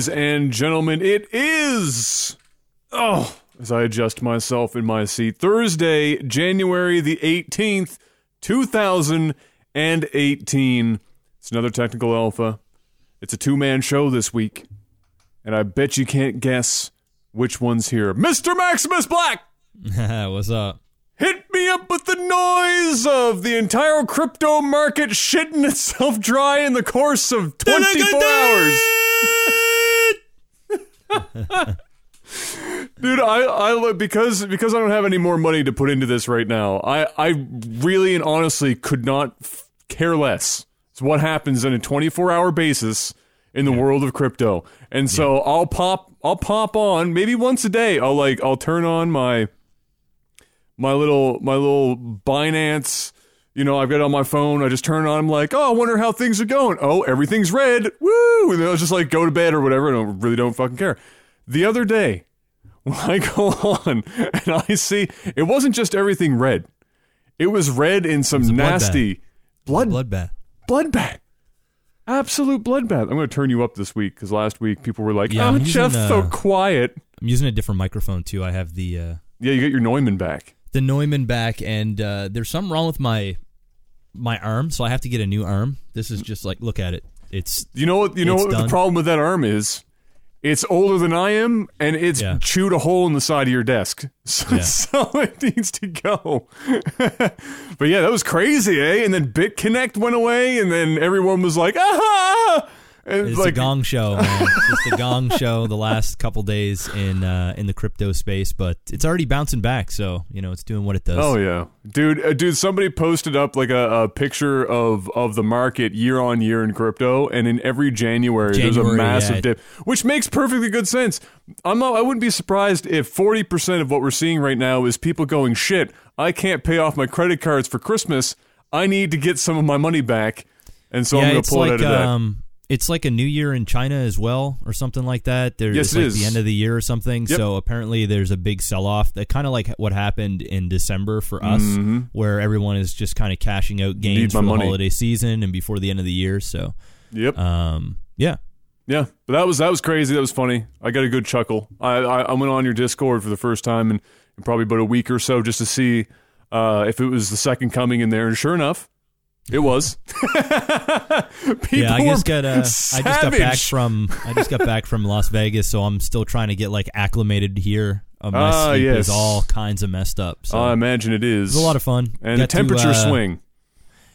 Ladies and gentlemen. It is, oh, as I adjust myself in my seat, Thursday, January the 18th, 2018. It's another Technical Alpha. It's a two man show this week, and I bet you can't guess which one's here. Mr. Maximus Black! What's up? Hit me up with the noise of the entire crypto market shitting itself dry in the course of 24 hours. Dude, I, I because because I don't have any more money to put into this right now. I I really and honestly could not f- care less. It's what happens on a 24 hour basis in the world of crypto. And so I'll pop I'll pop on maybe once a day. I'll like I'll turn on my my little my little Binance. You know, I've got it on my phone. I just turn it on. I'm like, oh, I wonder how things are going. Oh, everything's red. Woo! And then I'll just like go to bed or whatever. I really don't fucking care. The other day, when I go on and I see it wasn't just everything red. It was red in some was nasty blood Bloodbath. bloodbath. Absolute bloodbath. I'm going to turn you up this week because last week people were like, Yeah, "Oh, I'm using, Jeff, so quiet." I'm using a different microphone too. I have the uh, Yeah, you get your Neumann back. The Neumann back, and uh, there's something wrong with my my arm, so I have to get a new arm. This is just like look at it. It's You know what? You know what the problem with that arm is? It's older than I am, and it's Yeah. chewed a hole in the side of your desk, so, Yeah. so it needs to go. but yeah, that was crazy, eh? And then BitConnect went away, and then everyone was like, "Ah!" And it's like, a gong show, man. it's just a gong show. The last couple days in uh, in the crypto space, but it's already bouncing back. So you know it's doing what it does. Oh yeah, dude, uh, dude. Somebody posted up like a, a picture of of the market year on year in crypto, and in every January, there's a massive yeah. dip, which makes perfectly good sense. I'm not, I wouldn't be surprised if forty percent of what we're seeing right now is people going shit. I can't pay off my credit cards for Christmas. I need to get some of my money back, and so yeah, I'm going to pull like it out of that. It's like a new year in China as well, or something like that. There's Yes, like is. the end of the year or something. Yep. So apparently there's a big sell off. That kind of like what happened in December for us, Mhm. where everyone is just kind of cashing out gains for the money. holiday season and before the end of the year. So Yep. um, yeah, Yeah, but that was that was crazy. That was funny. I got a good chuckle. I I, I went on your Discord for the first time in, in probably about a week or so just to see uh, if it was the second coming in there, and sure enough, it was. Yeah. I just got uh, I just got back from I just got back from Las Vegas, so I'm still trying to get like acclimated here. Uh, my Ah, sleep yes. is all kinds of messed up. So I imagine it is. it was a lot of fun. and Got to, temperature uh, swing.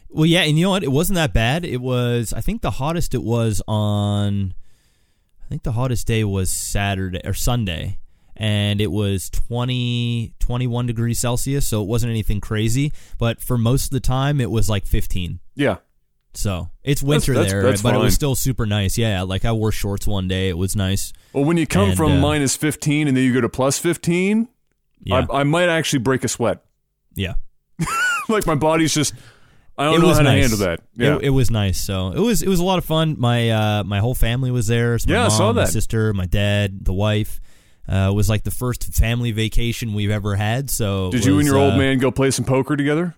Well, yeah, and you know what? It wasn't that bad. It was, I think the hottest it was on, I think the hottest day was Saturday or Sunday, and it was 20, 21 degrees Celsius, so it wasn't anything crazy. But for most of the time, it was like 15. Yeah, So it's winter that's- there, that's but it was still super nice. Yeah, like I wore shorts one day. It was nice. Well, when you come And, from uh, minus fifteen and then you go to plus fifteen, Yeah, I, I might actually break a sweat. yeah. like my body's just. I don't it know was how nice. to handle that. Yeah. It, it was nice. So it was it was a lot of fun. My uh, my whole family was there. So my Yeah, I mom, saw my that. sister, my dad, the wife. Uh, it was like the first family vacation we've ever had. So Did you and was, your old uh, man go play some poker together?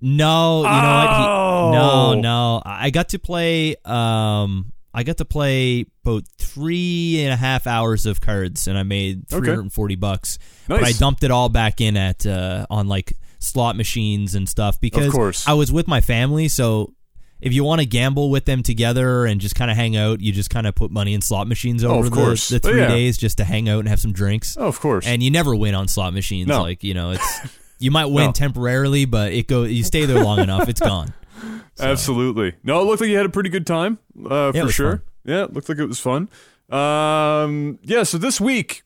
No, you know Oh! what? He, no, no. I got to play. Um, I got to play about three and a half hours of cards, and I made Okay. three hundred and forty bucks. But I dumped it all back in at uh, on like slot machines and stuff because course. I was with my family. So if you want to gamble with them together and just kind of hang out, you just kind of put money in slot machines Oh, over of the, course. the Oh, three yeah. days just to hang out and have some drinks. Oh, of course. And you never win on slot machines. No. Like you know, it's you might win No. temporarily, but it go you stay there long enough, it's gone. Absolutely. No, it looked like you had a pretty good time, uh, Yeah, for sure. fun. Yeah, it looked like it was fun. Um, yeah, so this week,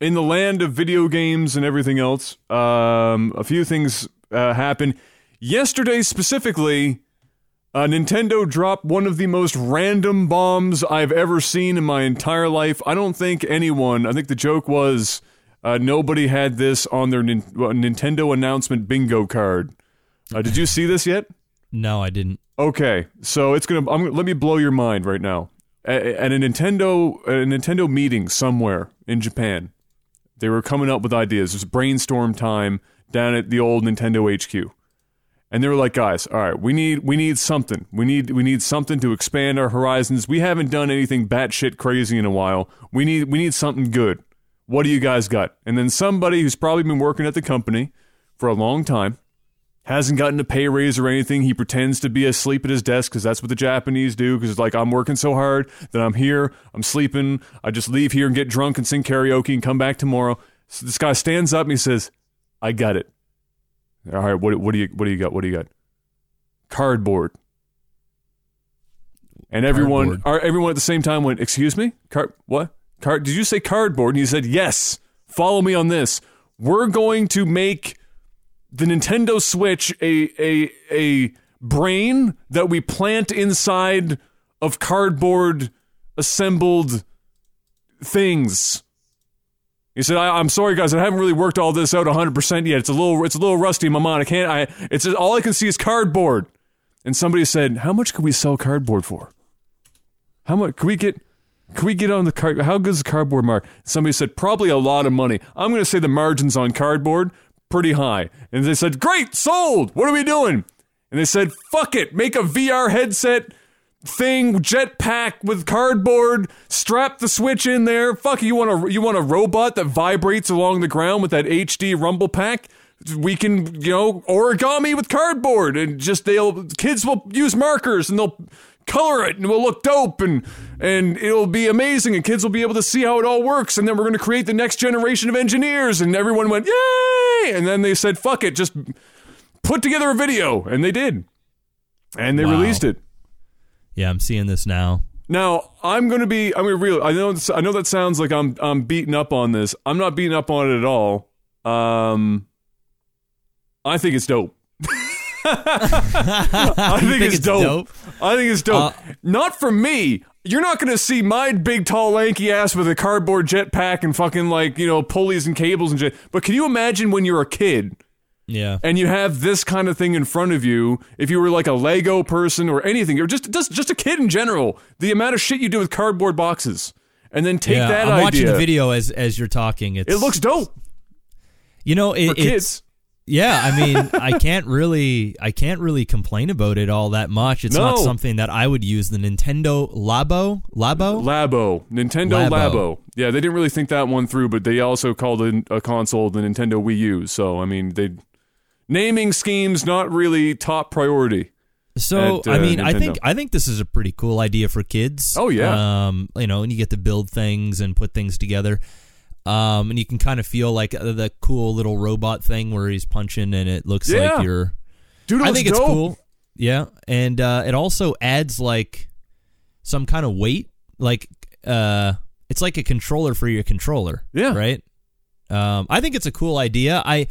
in the land of video games and everything else, um, a few things uh, happened. Yesterday, specifically, uh, Nintendo dropped one of the most random bombs I've ever seen in my entire life. I don't think anyone, I think the joke was uh, nobody had this on their nin- uh, Nintendo announcement bingo card. Uh, did you see this yet? No, I didn't. Okay, so it's gonna. I'm, let me blow your mind right now. At, at a Nintendo, a Nintendo meeting somewhere in Japan, they were coming up with ideas. It was brainstorm time down at the old Nintendo HQ, and they were like, "Guys, all right, we need we need something. We need we need something to expand our horizons. We haven't done anything batshit crazy in a while. We need we need something good. What do you guys got?" And then somebody who's probably been working at the company for a long time hasn't gotten a pay raise or anything. He pretends to be asleep at his desk because that's what the Japanese do. Because like I'm working so hard that I'm here, I'm sleeping. I just leave here and get drunk and sing karaoke and come back tomorrow. So this guy stands up and he says, "I got it. All right, what what do you what do you got? What do you got? Cardboard." And everyone, Cardboard. are, everyone at the same time went, "Excuse me, card what? Card? Did you say cardboard?" And he said, "Yes. Follow me on this. We're going to make." the Nintendo Switch a a a brain that we plant inside of cardboard assembled things. He said, I, "I'm sorry, guys. I haven't really worked all this out 100 percent yet. It's a little it's a little rusty my mind. I can't. I it's all I can see is cardboard." And somebody said, "How much can we sell cardboard for? How much can we get?" Can we get on the card? How good is the cardboard market? Somebody said probably a lot of money. I'm going to say the margins on cardboard pretty high. And they said, "Great, sold. What are we doing?" And they said, "Fuck it, make a VR headset thing, jetpack with cardboard, strap the switch in there. Fuck, you want a you want a robot that vibrates along the ground with that HD rumble pack?" We can, you know, origami with cardboard, and just they'll kids will use markers and they'll color it, and it will look dope, and and it'll be amazing, and kids will be able to see how it all works, and then we're going to create the next generation of engineers, and everyone went yay, and then they said fuck it, just put together a video, and they did, and they Wow. released it. Yeah, I'm seeing this now. Now I'm gonna be. I'm gonna real. I know. I know that sounds like I'm. I'm beating up on this. I'm not beating up on it at all. Um, I think it's dope. I think, it's, dope. I think it's dope. Uh, not for me. You're not gonna see my big, tall, lanky ass with a cardboard jetpack and fucking like you know pulleys and cables and shit. But can you imagine when you're a kid? Yeah. and you have this kind of thing in front of you, if you were like a Lego person or anything, or just just just a kid in general, the amount of shit you do with cardboard boxes, and then take yeah, that I'm idea. watching the video as as you're talking. It's It looks dope you know it, for it's kids. yeah. I mean, I can't really I can't really complain about it all that much. It's not something that I would use. The Nintendo Labo Labo. Labo, Nintendo Labo. Labo. Yeah, they didn't really think that one through, but they also called it a console the Nintendo Wii U. So I mean, they naming schemes not really top priority. So at, uh, I mean, I think I think this is a pretty cool idea for kids. Oh, yeah. um, you know, and you get to build things and put things together. Um, and you can kind of feel like uh, the cool little robot thing where he's punching and it looks Yeah. like you're. Dude, it I think it's cool. Yeah, and uh, it also adds like some kind of weight. Like uh, it's like a controller for your controller. Yeah. Right. Um, I think it's a cool idea. I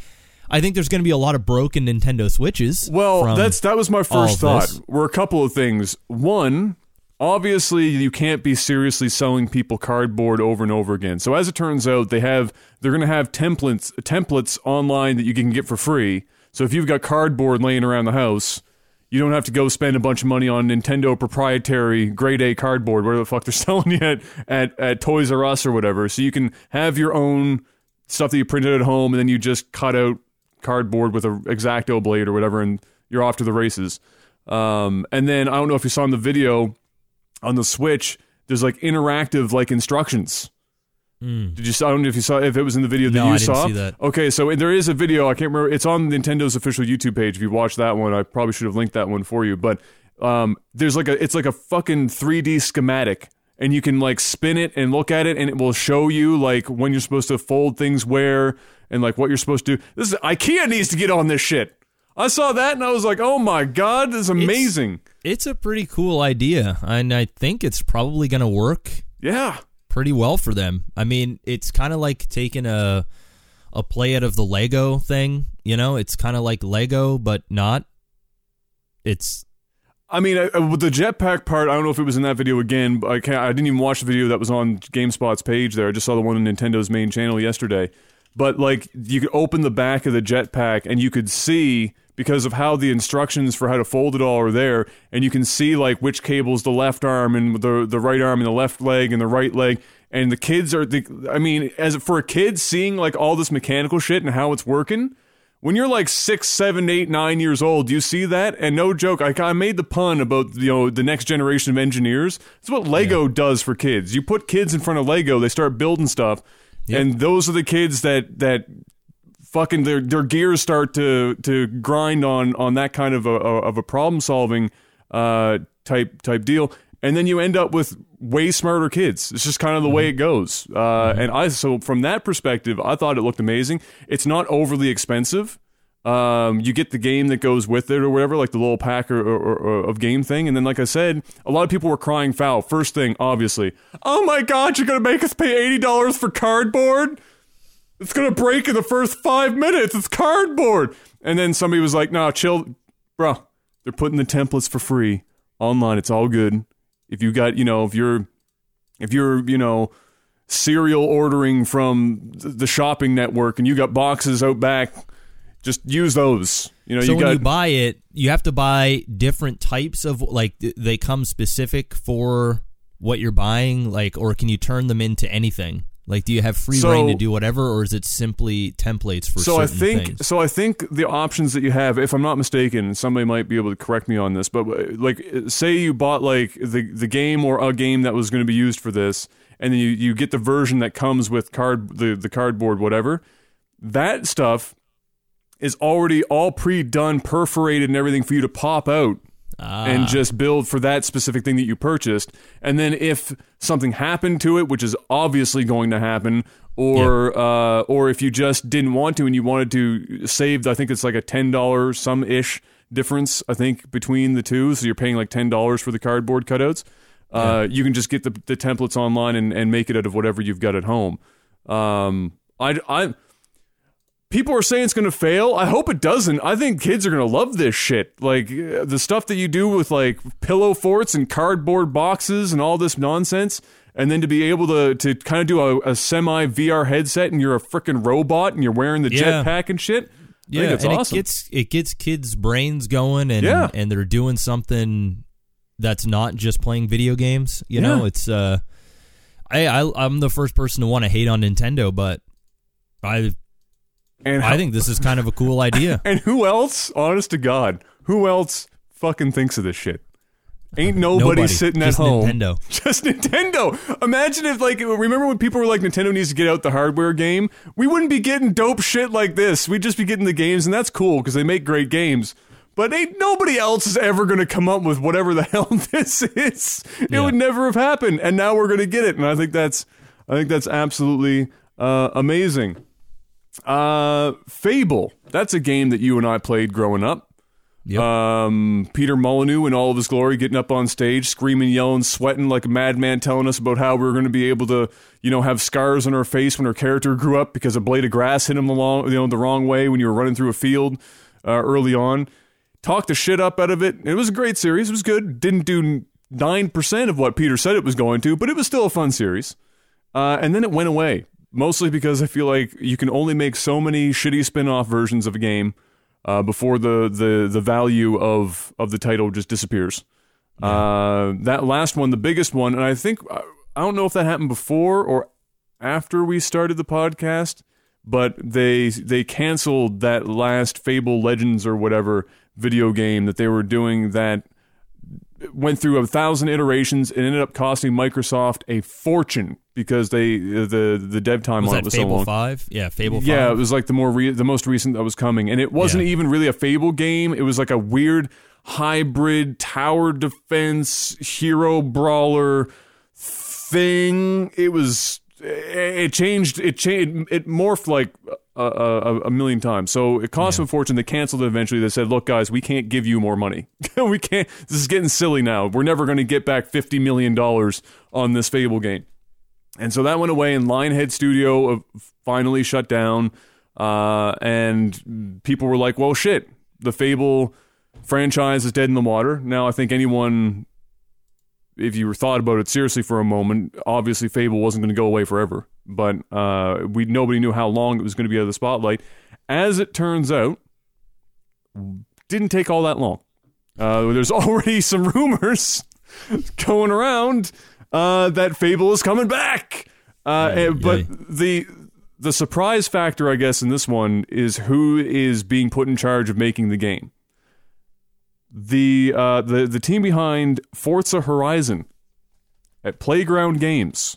I think there's going to be a lot of broken Nintendo Switches. Well, that's that was my first thought. this. Were a couple of things. One, obviously, you can't be seriously selling people cardboard over and over again. So as it turns out, they have they're going to have templates templates online that you can get for free. So if you've got cardboard laying around the house, you don't have to go spend a bunch of money on Nintendo proprietary grade A cardboard, whatever the fuck they're selling you at, at, at Toys R Us or whatever. So you can have your own stuff that you printed at home and then you just cut out cardboard with a X-Acto blade or whatever and you're off to the races. Um, and then I don't know if you saw in the video on the Switch, there's like interactive like instructions. Did you? I don't know if you saw if it was in the video that No, you saw. that. Okay, so there is a video. I can't remember. It's on Nintendo's official YouTube page. If you watch that one, I probably should have linked that one for you. But um, there's like a it's like a fucking 3D schematic, and you can like spin it and look at it, and it will show you like when you're supposed to fold things where and like what you're supposed to do. This is IKEA needs to get on this shit. I saw that and I was like, oh my god, this is amazing. It's a pretty cool idea, and I think it's probably going to work yeah. pretty well for them. I mean, it's kind of like taking a a play out of the Lego thing. You know, it's kind of like Lego, but not. It's I mean, uh, with the jetpack part, I don't know if it was in that video again. But I can't. I didn't even watch the video that was on GameSpot's page. There, I just saw the one on Nintendo's main channel yesterday. But like, you could open the back of the jetpack, and you could see because of how the instructions for how to fold it all are there, and you can see like which cable's the left arm and the the right arm and the left leg and the right leg. And the kids are the. I mean, as for a kid seeing like all this mechanical shit and how it's working when you're like six, seven, eight, nine years old, you see that, and no joke, I, I made the pun about you know the next generation of engineers. It's what Lego does for kids. You put kids in front of Lego, they start building stuff, Yep. and those are the kids that that fucking their their gears start to to grind on on that kind of a of a problem solving uh type type deal. And then you end up with way smarter kids. It's just kind of the way it goes. Uh and i so from that perspective i thought it looked amazing. It's not overly expensive um, you get the game that goes with it or whatever, like the little pack or, or, or of game thing. And then, like I said, a lot of people were crying foul. First thing, obviously, oh my god, you're gonna make us pay eighty dollars for cardboard? It's gonna break in the first five minutes. It's cardboard. And then somebody was like, "No, chill, bro. They're putting the templates for free online. It's all good. If you got, you know, if you're, if you're, you know." Serial ordering from the shopping network, and you got boxes out back. Just use those. You know, so you when got you buy it, you have to buy different types of like they come specific for what you're buying, like, or can you turn them into anything? Like, do you have free So- reign to do whatever, or is it simply templates for so I think things? so I think the options that you have, if I'm not mistaken, somebody might be able to correct me on this, but uh, like say you bought like the the game or a game that was going to be used for this, and then you, you get the version that comes with card the, the cardboard whatever, that stuff is already all pre-done, perforated and everything for you to pop out Ah, and just build for that specific thing that you purchased. And then if something happened to it, which is obviously going to happen, or uh, or if you just didn't want to and you wanted to save, I think it's like a ten dollars some ish difference. I think between the two, so you're paying like ten dollars for the cardboard cutouts. Uh, you can just get the, the templates online and, and make it out of whatever you've got at home. Um, I, I people are saying it's going to fail. I hope it doesn't. I think kids are going to love this shit. Like uh, the stuff that you do with like pillow forts and cardboard boxes and all this nonsense. And then to be able to to kind of do a, a semi VR headset and you're a freaking robot and you're wearing the Yeah. jetpack and shit. I yeah, think it's and awesome. it gets it gets kids' brains going, and Yeah. and they're doing something that's not just playing video games. You know, it's uh, I, I I'm the first person to want to hate on Nintendo, but I and I think this is kind of a cool idea. and who else? Honest to God, who else fucking thinks of this shit? Ain't nobody, Nobody. sitting Just at home. Nintendo. Just Nintendo. Imagine if, like, remember when people were like, Nintendo needs to get out the hardware game? We wouldn't be getting dope shit like this. We'd just be getting the games, and that's cool because they make great games. But ain't nobody else is ever going to come up with whatever the hell this is. It Yeah. would never have happened, and now we're going to get it. And I think that's, I think that's absolutely uh, amazing. Uh, Fable. That's a game that you and I played growing up. Yep. Um, Peter Molyneux in all of his glory, getting up on stage, screaming, yelling, sweating like a madman, telling us about how we were going to be able to, you know, have scars on our face when our character grew up because a blade of grass hit him along, you know, the wrong way when you were running through a field uh, early on. Talked the shit up out of it. It was a great series. It was good. Didn't do nine percent of what Peter said it was going to, but it was still a fun series. Uh, and then it went away, mostly because I feel like you can only make so many shitty spin-off versions of a game uh, before the, the the value of of the title just disappears. Uh, that last one, the biggest one, and I think I I don't know if that happened before or after we started the podcast, but they they canceled that last Fable Legends or whatever video game that they were doing that went through a thousand iterations and ended up costing Microsoft a fortune because they the the dev time was that was so Fable long. Five? Yeah, Fable Yeah, it was like the more re- the most recent that was coming, and it wasn't Yeah. even really a Fable game. It was like a weird hybrid tower defense hero brawler thing. It was it changed it changed it morphed like a, a, a million times. So it cost them a fortune. They canceled it eventually. They said, "Look, guys, we can't give you more money. we can't. This is getting silly now. We're never going to get back fifty million dollars on this Fable game." And so that went away, and Lionhead Studio uh, finally shut down. Uh, and people were like, well, shit, the Fable franchise is dead in the water. Now, I think anyone, if you thought about it seriously for a moment, obviously Fable wasn't going to go away forever. But uh, we nobody knew how long it was going to be out of the spotlight. As it turns out, didn't take all that long. Uh, there's already some rumors going around uh, that Fable is coming back. Uh, and- but the the surprise factor, I guess, in this one is who is being put in charge of making the game. The uh, the the team behind Forza Horizon at Playground Games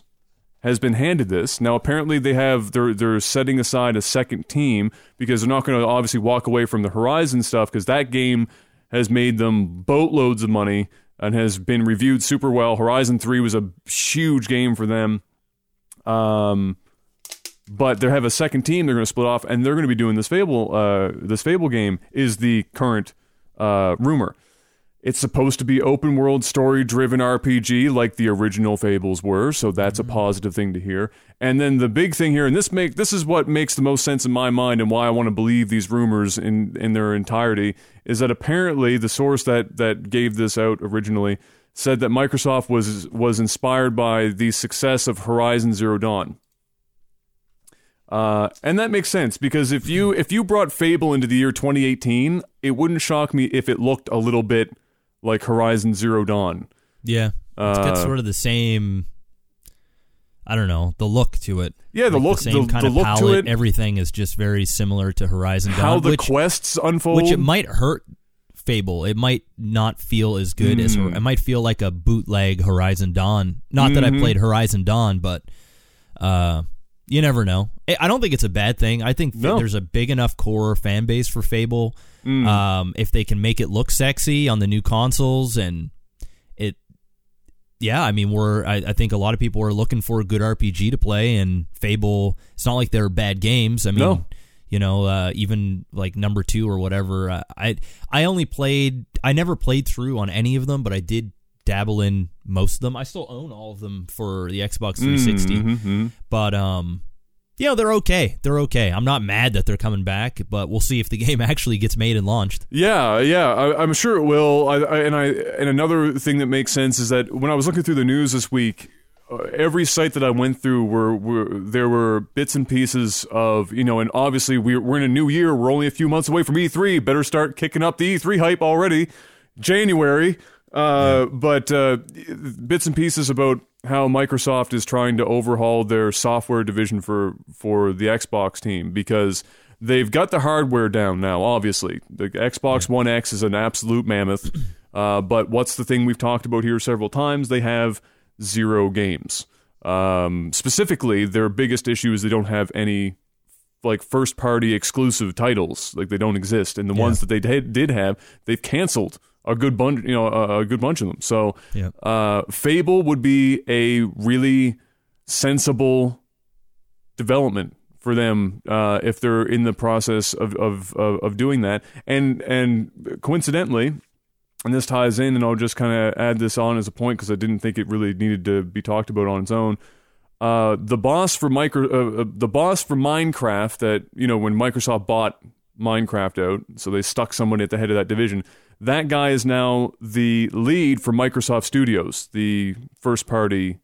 has been handed this. Now, apparently, they have they're they're setting aside a second team because they're not going to obviously walk away from the Horizon stuff because that game has made them boatloads of money and has been reviewed super well. Horizon Three was a huge game for them. Um, but they have a second team they're going to split off and they're going to be doing this fable uh, this fable game is the current uh, rumor. It's supposed to be open world story driven rpg like the original fables were so that's a positive thing to hear. And then the big thing here and this make this is what makes the most sense in my mind and why i want to believe these rumors in in their entirety is that apparently the source that that gave this out originally said that microsoft was was inspired by the success of horizon zero dawn uh, and that makes sense because if you if you brought Fable into the year 2018, it wouldn't shock me if it looked a little bit like Horizon Zero Dawn. Yeah, it's got Uh, sort of the same. I don't know the look to it. Yeah, the Like look, the same the, kind the of look palette. Everything is just very similar to Horizon Dawn, how the which, quests unfold. which it might hurt Fable. It might not feel as good as Mm. it might feel like a bootleg Horizon Dawn. Not that I Mhm. played Horizon Dawn, but uh, you never know. I- I don't think it's a bad thing. I think No. there's a big enough core fan base for Fable. Mm. Um, if they can make it look sexy on the new consoles and it, yeah, I mean, we're I, I think a lot of people are looking for a good RPG to play, and Fable. It's not like they're bad games. I mean, No. you know, uh, even like number two or whatever. Uh, I I only played. I never played through on any of them, but I did dabble in most of them. I still own all of them for the Xbox 360 Mhm, mhm. but um yeah they're okay they're okay i'm not mad that they're coming back but we'll see if the game actually gets made and launched Yeah, yeah, I, I'm sure it will. I, I, and I and another thing that makes sense is that when I was looking through the news this week, uh, every site that I went through were, were there were bits and pieces of you know, and obviously we're we're in a new year. We're only a few months away from E3. Better start kicking up the E3 hype already. January. Uh, But uh, bits and pieces about how Microsoft is trying to overhaul their software division for for the Xbox team because they've got the hardware down now. Obviously, the Xbox One X is an absolute mammoth. Uh, but what's the thing we've talked about here several times? They have zero games. Um, specifically, their biggest issue is they don't have any like first party exclusive titles like they don't exist and the Yeah. ones that they did, did have they've canceled a good bunch you know a, a good bunch of them. So Yeah. uh, fable would be a really sensible development for them uh, if they're in the process of, of, of, of doing that. And and coincidentally and this ties in and i'll just kind of add this on as a point because i didn't think it really needed to be talked about on its own. Uh, the boss for micro, uh, uh, the boss for Minecraft that you know when Microsoft bought Minecraft out, so they stuck someone at the head of that division. That guy is now the lead for Microsoft Studios, the first party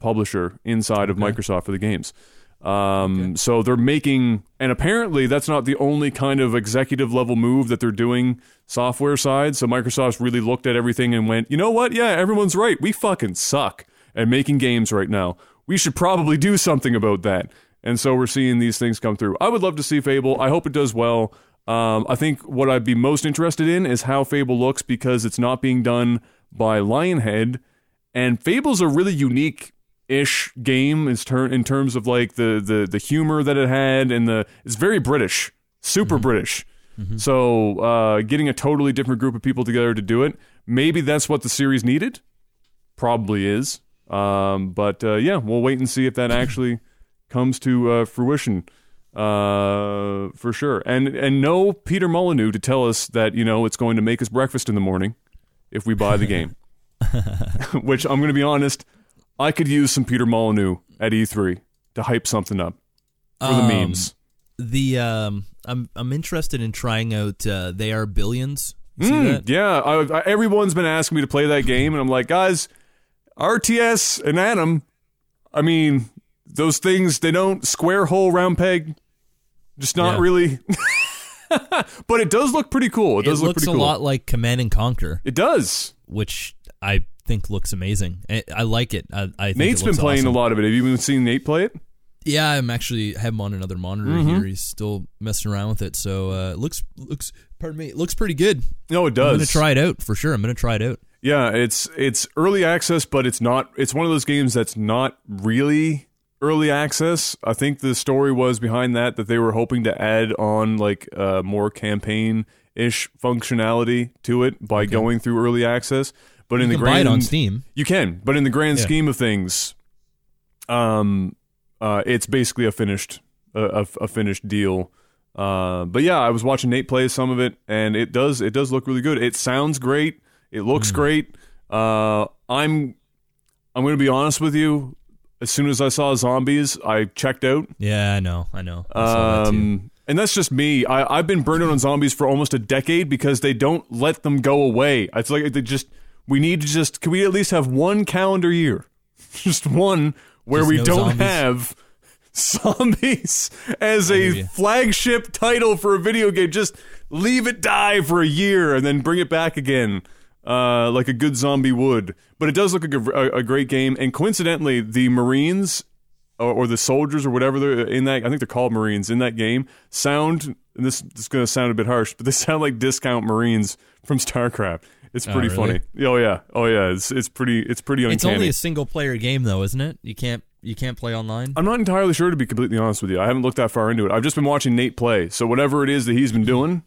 publisher inside of Okay. Microsoft for the games. Um, So they're making, and apparently that's not the only kind of executive level move that they're doing software side. So Microsoft's really looked at everything and went, you know what? Yeah, everyone's right. We fucking suck at making games right now. We should probably do something about that. And so we're seeing these things come through. I would love to see Fable. I hope it does well. Um, I think what I'd be most interested in is how Fable looks because it's not being done by Lionhead, and Fable's a really unique ish game in, ter- in terms of like the, the the humor that it had and the it's very British, super British. So uh, getting a totally different group of people together to do it, maybe that's what the series needed. Probably is. Um, but uh, yeah, we'll wait and see if that actually comes to uh, fruition uh, for sure. And and no Peter Molyneux to tell us that you know it's going to make us breakfast in the morning if we buy the game. Which I'm going to be honest, I could use some Peter Molyneux at E3 to hype something up for the Um, memes. the um i'm i'm interested in trying out uh they are billions Mm, yeah, I, I, everyone's been asking me to play that game, and I'm like, guys, RTS and Adam. I mean, those things they don't square hole round peg. Just not Yeah. really. but it does look pretty cool. It it does look pretty cool. It looks a lot like command and conquer It does. which i think looks amazing i, I like it i, I think Nate's it been playing awesome. a lot of it. Have you been seeing Nate play it? Yeah, I'm actually have him on another monitor Mm-hmm. here. He's still messing around with it, so uh, it looks looks. Pardon me. It looks pretty good. No, it does. I'm gonna try it out for sure. I'm gonna try it out. Yeah, it's it's early access, but it's not. It's one of those games that's not really early access. I think the story was behind that that they were hoping to add on like uh, more campaign ish functionality to it by going through early access. But in You the can buy grand it on Steam. You can, but in the grand Yeah. scheme of things, um, uh, it's basically a finished a, a, a finished deal. Uh, but yeah, I was watching Nate play some of it, and it does it does look really good. It sounds great. It looks Hmm. great. Uh, I'm I'm going to be honest with you. As soon as I saw zombies, I checked out. Yeah, I know. I know. I saw that too. Um, and that's just me. I, I've been burning on zombies for almost a decade because they don't let them go away. It's like they just we need to just can we at least have one calendar year, just one where Just we no don't zombies. have zombies as hear a ya. flagship title for a video game. Just leave it die for a year and then bring it back again. Uh, like a good zombie would, but it does look like a, a, a great game. And coincidentally, the Marines or, or the soldiers or whatever they're in that I think they're called Marines in that game sound and this, this is going to sound a bit harsh, but they sound like discount Marines from StarCraft. It's Oh, pretty really? funny. Oh yeah, oh yeah. It's it's pretty it's pretty uncanny. It's only a single player game though, isn't it? You can't you can't play online. I'm not entirely sure to be completely honest with you. I haven't looked that far into it. I've just been watching Nate play. So whatever it is that he's been mm-hmm. doing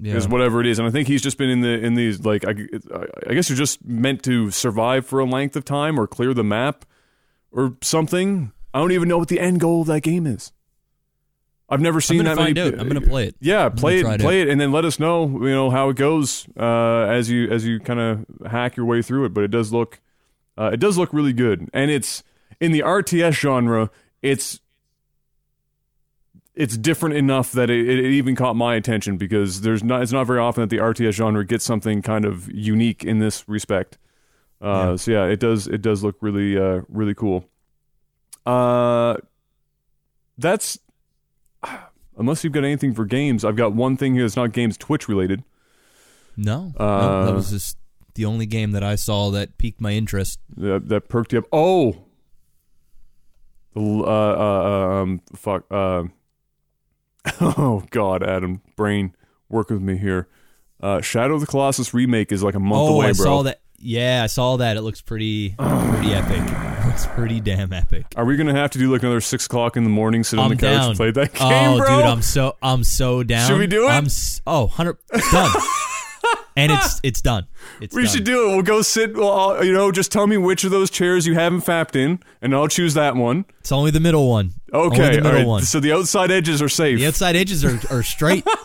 Yeah. is whatever it is, and I think he's just been in the in these like I, I guess you're just meant to survive for a length of time or clear the map or something. I don't even know what the end goal of that game is. I've never seen that find many. out. I'm gonna play it. Yeah, play it, it play it, and then let us know, you know, how it goes uh, as you as you kind of hack your way through it. But it does look, uh, it does look really good, and it's in the RTS genre. It's it's different enough that it, it even caught my attention because there's not it's not very often that the RTS genre gets something kind of unique in this respect. Uh, Yeah. So yeah, it does it does look really uh, really cool. Uh, that's unless you've got anything for games. I've got one thing here that's not games Twitch related. No, no, Uh, that was just the only game that I saw that piqued my interest. that, that perked you up. Oh, uh, uh, um, fuck. Oh God, Adam, brain, work with me here. Uh, Shadow of the Colossus remake is like a month oh, away, I bro. saw that. Yeah, I saw that. It looks pretty, pretty epic. It looks pretty damn epic. Are we gonna have to do like another six o'clock in the morning, sit on I'm the couch down. play that game, oh, bro? dude, I'm so, I'm so down. Should we do it? I'm s- oh, 100 done. and it's it's done. It's we done. should do it. We'll go sit. Well, I'll- you know, just tell me which of those chairs you haven't fapped in, and I'll choose that one. It's only the middle one. Okay, only the middle right. one. So the outside edges are safe, The outside edges are, are straight.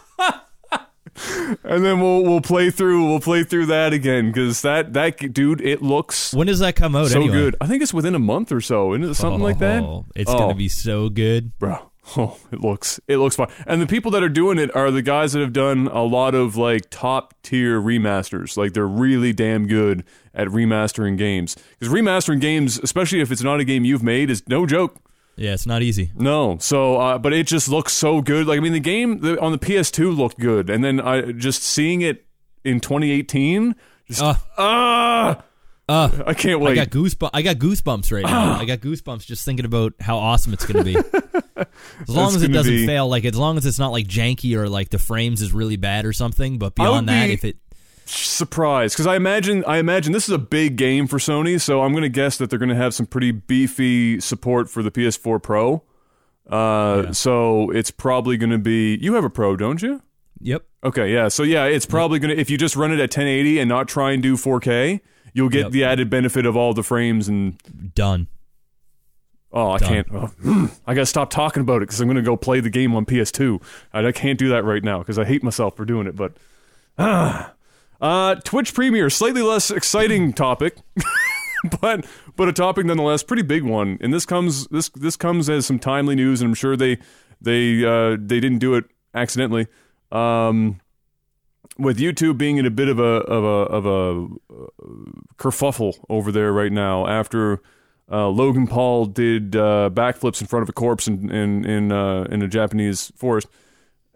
and then we'll we'll play through. We'll play through that again because that that dude, it looks when does that come out? so anyway? good. I think it's within a month or so. Isn't it something like that? Oh, It's Oh. gonna be so good. bro. Oh, it looks it looks fun. And the people that are doing it are the guys that have done a lot of like top tier remasters. Like they're really damn good at remastering games. Because remastering games, especially if it's not a game you've made, is no joke. Yeah, it's not easy. No. So, uh, but it just looks so good. Like I mean, the game the, on the PS2 looked good, and then I just seeing it in 2018. Just Uh, ah, uh, I can't wait. I got goosebumps. I got goosebumps right now. I got goosebumps just thinking about how awesome it's going to be. As long as it doesn't be- fail, like as long as it's not like janky or like the frames is really bad or something. But beyond that, be- if it surprised because I imagine I imagine this is a big game for Sony, so I'm going to guess that they're going to have some pretty beefy support for the PS4 Pro. Uh, Yeah. so it's probably going to be. You have a Pro, don't you? yep, Okay, yeah. So yeah, it's probably going to if you just run it at 1080 and not try and do 4K, you'll get Yep. the added benefit of all the frames and. done. Oh, I Done. can't. Oh, I got to stop talking about it because I'm going to go play the game on PS2. I, I can't do that right now because I hate myself for doing it. But ah, uh, Twitch Premiere, slightly less exciting topic, but but a topic nonetheless, pretty big one. And this comes this this comes as some timely news, and I'm sure they they uh, they didn't do it accidentally. Um, with YouTube being in a bit of a of a of a uh, kerfuffle over there right now after uh, Logan Paul did uh, backflips in front of a corpse in in in, uh, in a Japanese forest.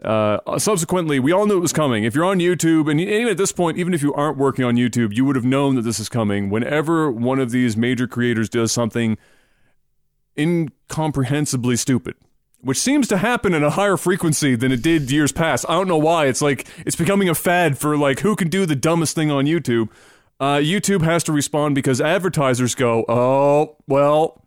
Uh, subsequently, we all knew it was coming. If you're on YouTube, and even at this point, even if you aren't working on YouTube, you would have known that this is coming. Whenever one of these major creators does something incomprehensibly stupid. Which seems to happen at a higher frequency than it did years past. I don't know why. It's like it's becoming a fad for like who can do the dumbest thing on YouTube. Uh, YouTube has to respond because advertisers go, "Oh, well,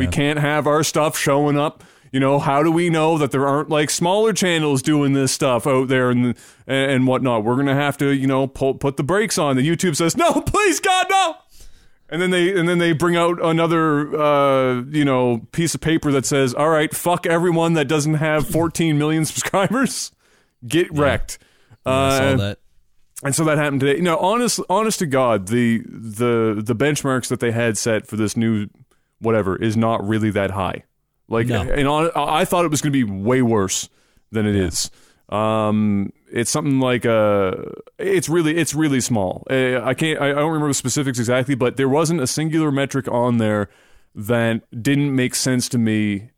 we can't have our stuff showing up. You know, how do we know that there aren't like smaller channels doing this stuff out there and and whatnot? We're gonna have to, you know, pull, put the brakes on. The YouTube says, "No, please, God, no." And then they and then they bring out another, uh, you know, piece of paper that says, "All right, fuck everyone that doesn't have 14 million subscribers. Get wrecked." I Uh, saw that. and so that happened today. You know, honest, honest to God, the the the benchmarks that they had set for this new whatever is not really that high. Like, No. and on, I thought it was going to be way worse than it is. Um, it's something like uh, it's really it's really small. Uh, I can't I, don't remember the specifics exactly, but there wasn't a singular metric on there that didn't make sense to me.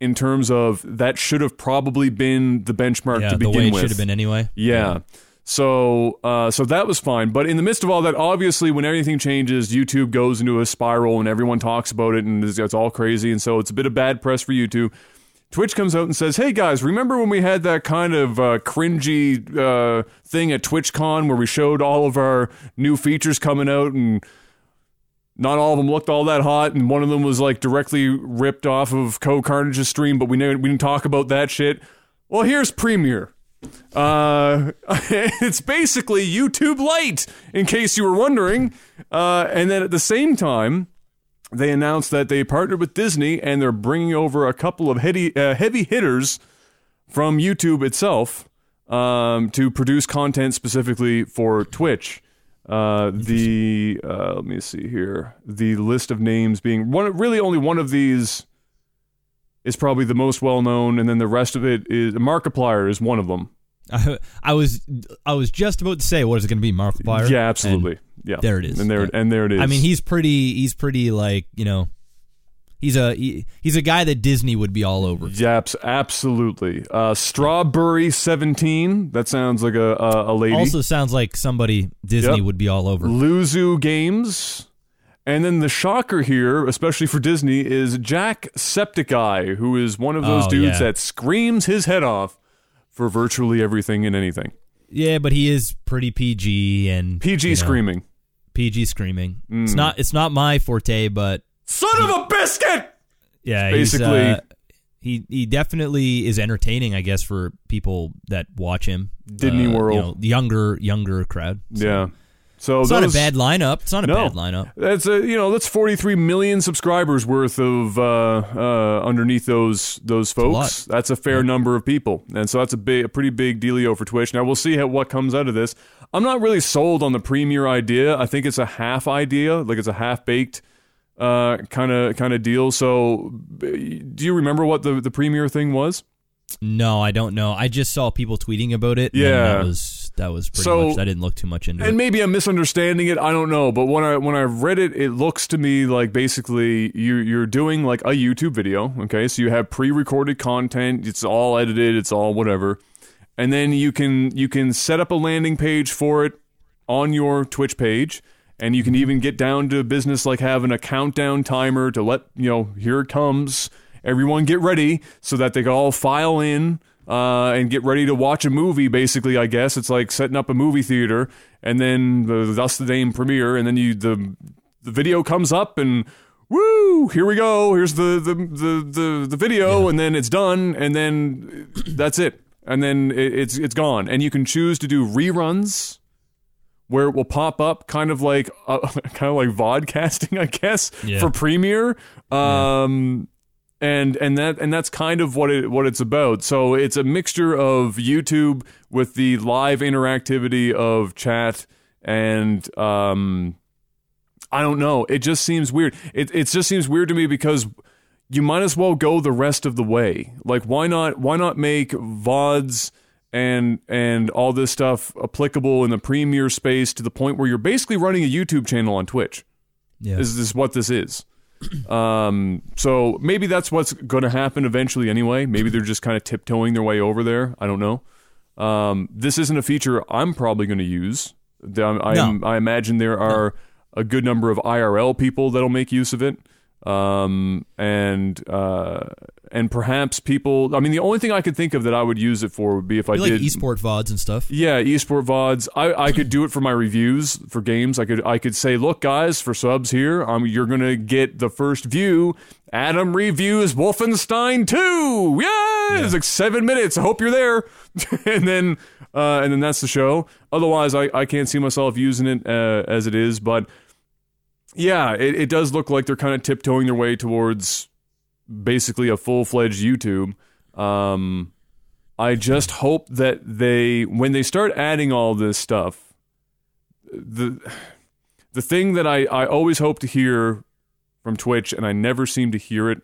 In terms of that, should have probably been the benchmark Yeah, to the begin way it with. should have been anyway. Yeah. So, uh, so that was fine. But in the midst of all that, obviously, when anything changes, YouTube goes into a spiral, and everyone talks about it, and it's, it's all crazy. And so, it's a bit of bad press for YouTube. Twitch comes out and says, "Hey guys, remember when we had that kind of uh, cringy uh, thing at TwitchCon where we showed all of our new features coming out and." Not all of them looked all that hot, and one of them was like directly ripped off of CohhCarnage's stream, but we never, we didn't talk about that shit. Well, here's Premiere. Uh, it's basically YouTube Lite, in case you were wondering. Uh, and then at the same time, they announced that they partnered with Disney and they're bringing over a couple of heavy, uh, heavy hitters from YouTube itself um, to produce content specifically for Twitch. Uh, the uh, let me see here. The list of names being one, really only one of these is probably the most well known, and then the rest of it is Markiplier is one of them. I, I was I was just about to say, what is it going to be, Markiplier? Yeah, absolutely. yeah, there it is. And there Yeah. and there it is. I mean, he's pretty. He's pretty like you know, he's a he, he's a guy that Disney would be all over. Yaps, absolutely. Uh, Strawburry seventeen. That sounds like a a, a lady. Also sounds like somebody Disney Yep. would be all over. Luzu Games. And then the shocker here, especially for Disney, is Jack Septiceye, who is one of those Oh, dudes yeah. that screams his head off for virtually everything and anything. Yeah, but he is pretty PG and PG you know, screaming. PG screaming. Mm. It's not it's not my forte, but Son of a biscuit! yeah, Basically- uh, he he definitely is entertaining, I guess, for people that watch him. Disney Uh, World. you know, younger younger crowd. So Yeah. So it's not a bad lineup. It's not a No. bad lineup. That's a you know that's 43 million subscribers worth of uh, uh, underneath those those folks. That's a fair number of people, and so that's a big, a pretty big dealio for Twitch. Now we'll see how, what comes out of this. I'm not really sold on the premiere idea. I think it's a half idea, like it's a half baked kind of kind of deal. So, do you remember what the the premiere thing was? No, I don't know. I just saw people tweeting about it. and Yeah. that was that was pretty So- much. I didn't look too much into And it. And maybe I'm misunderstanding it. I don't know. But when I when I read it, it looks to me like basically you you're doing like a YouTube video. Okay, so you have pre-recorded content. It's all edited. It's all whatever. And then you can you can set up a landing page for it on your Twitch page. And you can even get down to business like having a countdown timer to let you know here it comes. Everyone get ready so that they can all file in uh, and get ready to watch a movie. Basically, I guess it's like setting up a movie theater, and then the, thus the name premiere, and then you the the video comes up and. Woo! Here we go. Here's the the the the, the video, and then it's done, and then that's it, and then it, it's it's gone. And you can choose to do reruns, where it will pop up, kind of like uh, kind of like vodcasting, I guess, Yeah. for Premiere. Um, and and that and that's kind of what it what it's about. So it's a mixture of YouTube with the live interactivity of chat and um, I don't know. It just seems weird. It it just seems weird to me because you might as well go the rest of the way. Like why not why not make VODs and and all this stuff applicable in the premiere space to the point where you're basically running a YouTube channel on Twitch. yeah. Is this what this is? Um, so maybe that's what's going to happen eventually anyway. Maybe they're just kind of tiptoeing their way over there. I don't know. Um, this isn't a feature I'm probably going to use. The- I, No. I imagine there are a good number of IRL people that'll make use of it. Um, and uh, and perhaps people. I mean, the only thing I could think of that I would use it for would be if I like did esport vods and stuff. yeah, esport vods. I, I could do it for my reviews for games. I could I could say, look, guys, for subs here, um, you're gonna get the first view. Adam reviews Wolfenstein 2. Yeah, it's like seven minutes. I hope you're there. and then uh, and then that's the show. Otherwise, I, I can't see myself using it uh, as it is. But yeah, it, it does look like they're kind of tiptoeing their way towards basically a full fledged YouTube. Um, I just hope that they, when they start adding all this stuff, the the thing that I, I always hope to hear from Twitch, and I never seem to hear it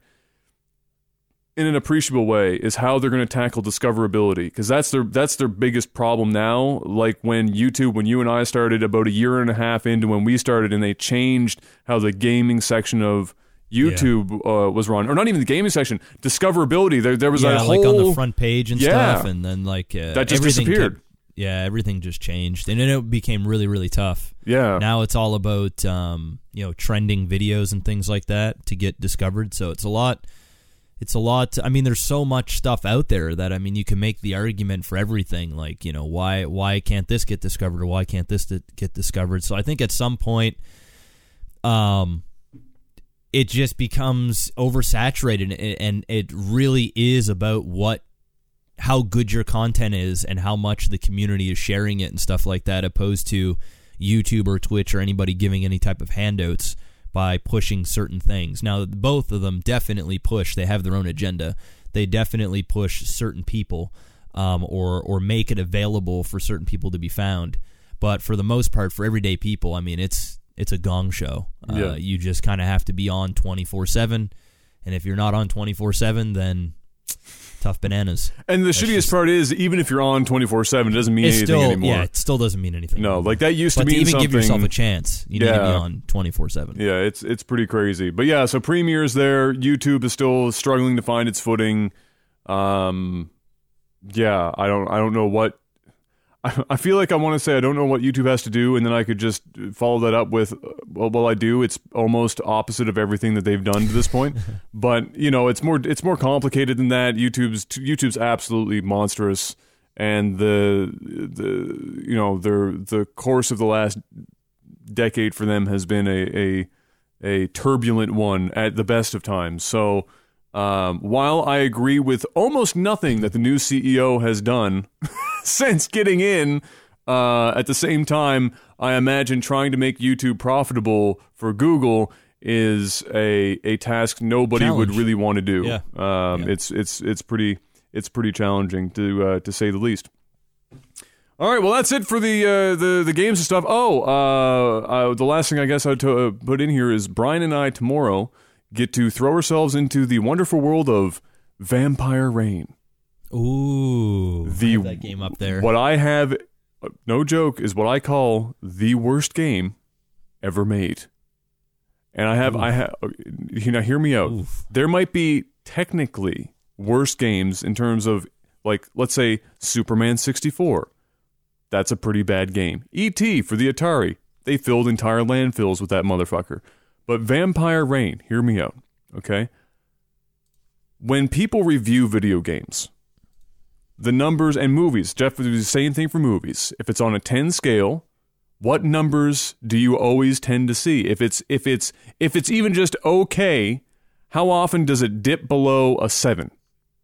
in an appreciable way, is how they're going to tackle discoverability because that's their that's their biggest problem now. Like when YouTube, when you and I started about a year and a half into when we started, and they changed how the gaming section of YouTube uh, was run, or not even the gaming section, discoverability. There, there was yeah, that like on the front page and Yeah. stuff, and then like uh, That just disappeared. kept- yeah, everything just changed, and then it became really, really tough. yeah. Now it's all about um, you know trending videos and things like that to get discovered. So it's a lot. It's a lot. I mean, there's so much stuff out there that I mean, you can make the argument for everything. Like you know, why why can't this get discovered or why can't this get discovered? So I think at some point, um, it just becomes oversaturated, and- and it really is about what how good your content is and how much the community is sharing it and stuff like that, opposed to YouTube or Twitch or anybody giving any type of handouts by pushing certain things. Now, both of them definitely push. They have their own agenda. They definitely push certain people um, or or make it available for certain people to be found. But for the most part, for everyday people, I mean, it's it's a gong show. Uh, Yeah. You just kind of have to be on twenty four seven, and if you're not on twenty four seven, then tough bananas. And the shittiest just- part is, even if you're on 24 7, it doesn't mean anything still anymore. yeah, it still doesn't mean anything. No, like that used but to to mean even something. give yourself a chance, you need to be on twenty four seven. Yeah, it's it's pretty crazy. But yeah, so Premiere's there. YouTube is still struggling to find its footing. Um, yeah, I don't I don't know what. I, I feel like I want to say I don't know what YouTube has to do, and then I could just follow that up with, well, well, I do. It's almost opposite of everything that they've done to this point. but you know, it's more it's more complicated than that. YouTube's YouTube's absolutely monstrous, and the the you know their the course of the last decade for them has been a a, a turbulent one at the best of times. So um, while I agree with almost nothing that the new CEO has done since getting in, uh, at the same time, I imagine trying to make YouTube profitable for Google is a a task nobody would really want to do. Yeah. Um, Yeah. It's it's it's pretty it's pretty challenging to uh, to say the least. All right, well that's it for the uh, the the games and stuff. Oh, uh, uh, the last thing I guess I'd to, uh, put in here is Brian and I tomorrow get to throw ourselves into the wonderful world of Vampire Rain. Ooh, The that game up there. What I have, no joke, is what I call the worst game ever made. And I have, I have, you know, hear me out. Oof. There might be technically worse games in terms of, like, let's say Superman 64. That's a pretty bad game. E.T. for the Atari. They filled entire landfills with that motherfucker. But Vampire Rain, hear me out, okay? When people review video games, the numbers and movies, Jeff, do the same thing for movies. If it's on a 10 scale, what numbers do you always tend to see? If it's if it's if it's even just okay, how often does it dip below a 7?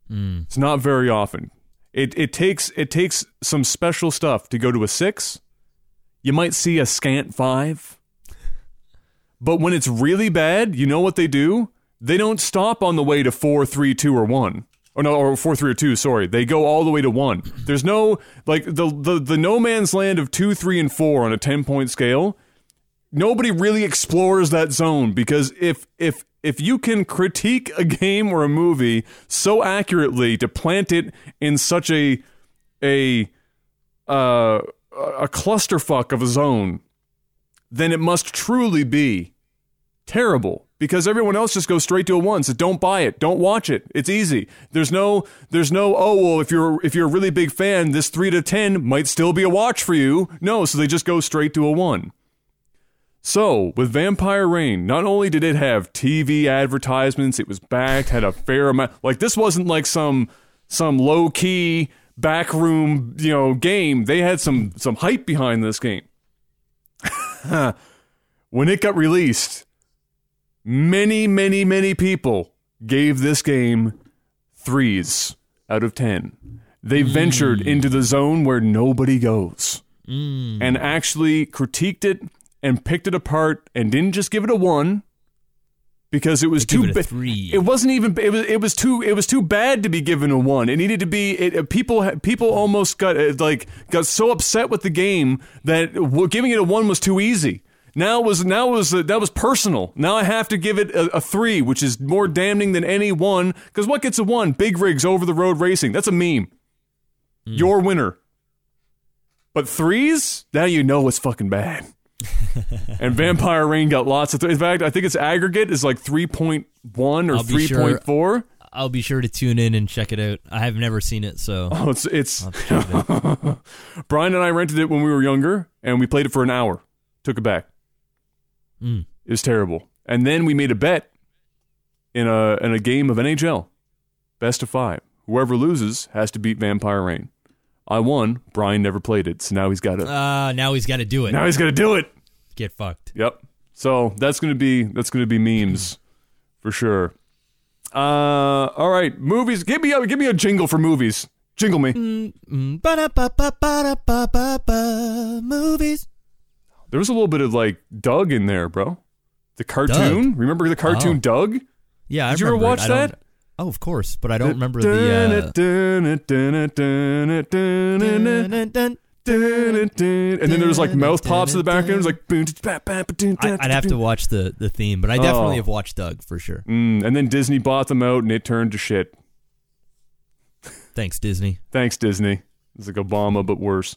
Hmm. It's not very often. It it takes it takes some special stuff to go to a 6. You might see a scant 5. But when it's really bad, you know what they do? They don't stop on the way to four, three, two, or 1. Or no, or 4, 3, or 2, sorry. They go all the way to 1. There's no, like, the, the, the no man's land of 2, 3, and 4 on a 10 point scale nobody really explores that zone because if if if you can critique a game or a movie so accurately to plant it in such a a uh, a clusterfuck of a zone, then it must truly be terrible because everyone else just goes straight to a one. So don't buy it, don't watch it. It's easy. There's no there's no oh well if you're if you're a really big fan, this three to ten might still be a watch for you. No, so they just go straight to a one. So, with Vampire Rain, not only did it have TV advertisements, it was backed, had a fair amount. Like this wasn't like some some low key backroom, you know, game. They had some some hype behind this game. when it got released, many, many, many people gave this game threes out of ten. They ventured into the zone where nobody goes and actually critiqued it and picked it apart and didn't just give it a one because it was They too it ba- It wasn't even. It was. It was too. It was too bad to be given a one. It needed to be. It, uh, people. People almost got uh, like got so upset with the game that giving it a one was too easy. Now was now was uh, that was personal. Now I have to give it a, a three, which is more damning than any one. Because what gets a one? Big rigs over the road racing. That's a meme. Your winner. But threes, now you know it's fucking bad. and Vampire Rain got lots of. In fact, I think its aggregate is like three point one or three sure- point four. I'll be sure to tune in and check it out. I have never seen it, so Oh, it's it's. It. Brian and I rented it when we were younger, and we played it for an hour. Took it back. Mm. It was terrible. And then we made a bet in a in a game of NHL, best of five. Whoever loses has to beat Vampire Rain. I won. Brian never played it, so now he's got to. Uh, now he's got to do it. now he's got to do it. Get fucked. Yep. So that's gonna be that's gonna be memes for sure. Uh, all right, movies. Give me a give me a jingle for movies. Jingle me. Mm, ba-da-ba-ba-ba-da-ba-ba-ba. Movies. There was a little bit of like Doug in there, bro. The cartoon. Remember the cartoon Oh. Doug? Yeah, I Did you ever watch that? Oh, of course, but I don't remember the. Uh, And then there was like mouth pops in the background. It was like. I, I'd have to watch the the theme, but I definitely Oh. have watched Doug for sure. Mm, and then Disney bought them out, and it turned to shit. Thanks, Disney. Thanks, Disney. It's like Obama, but worse.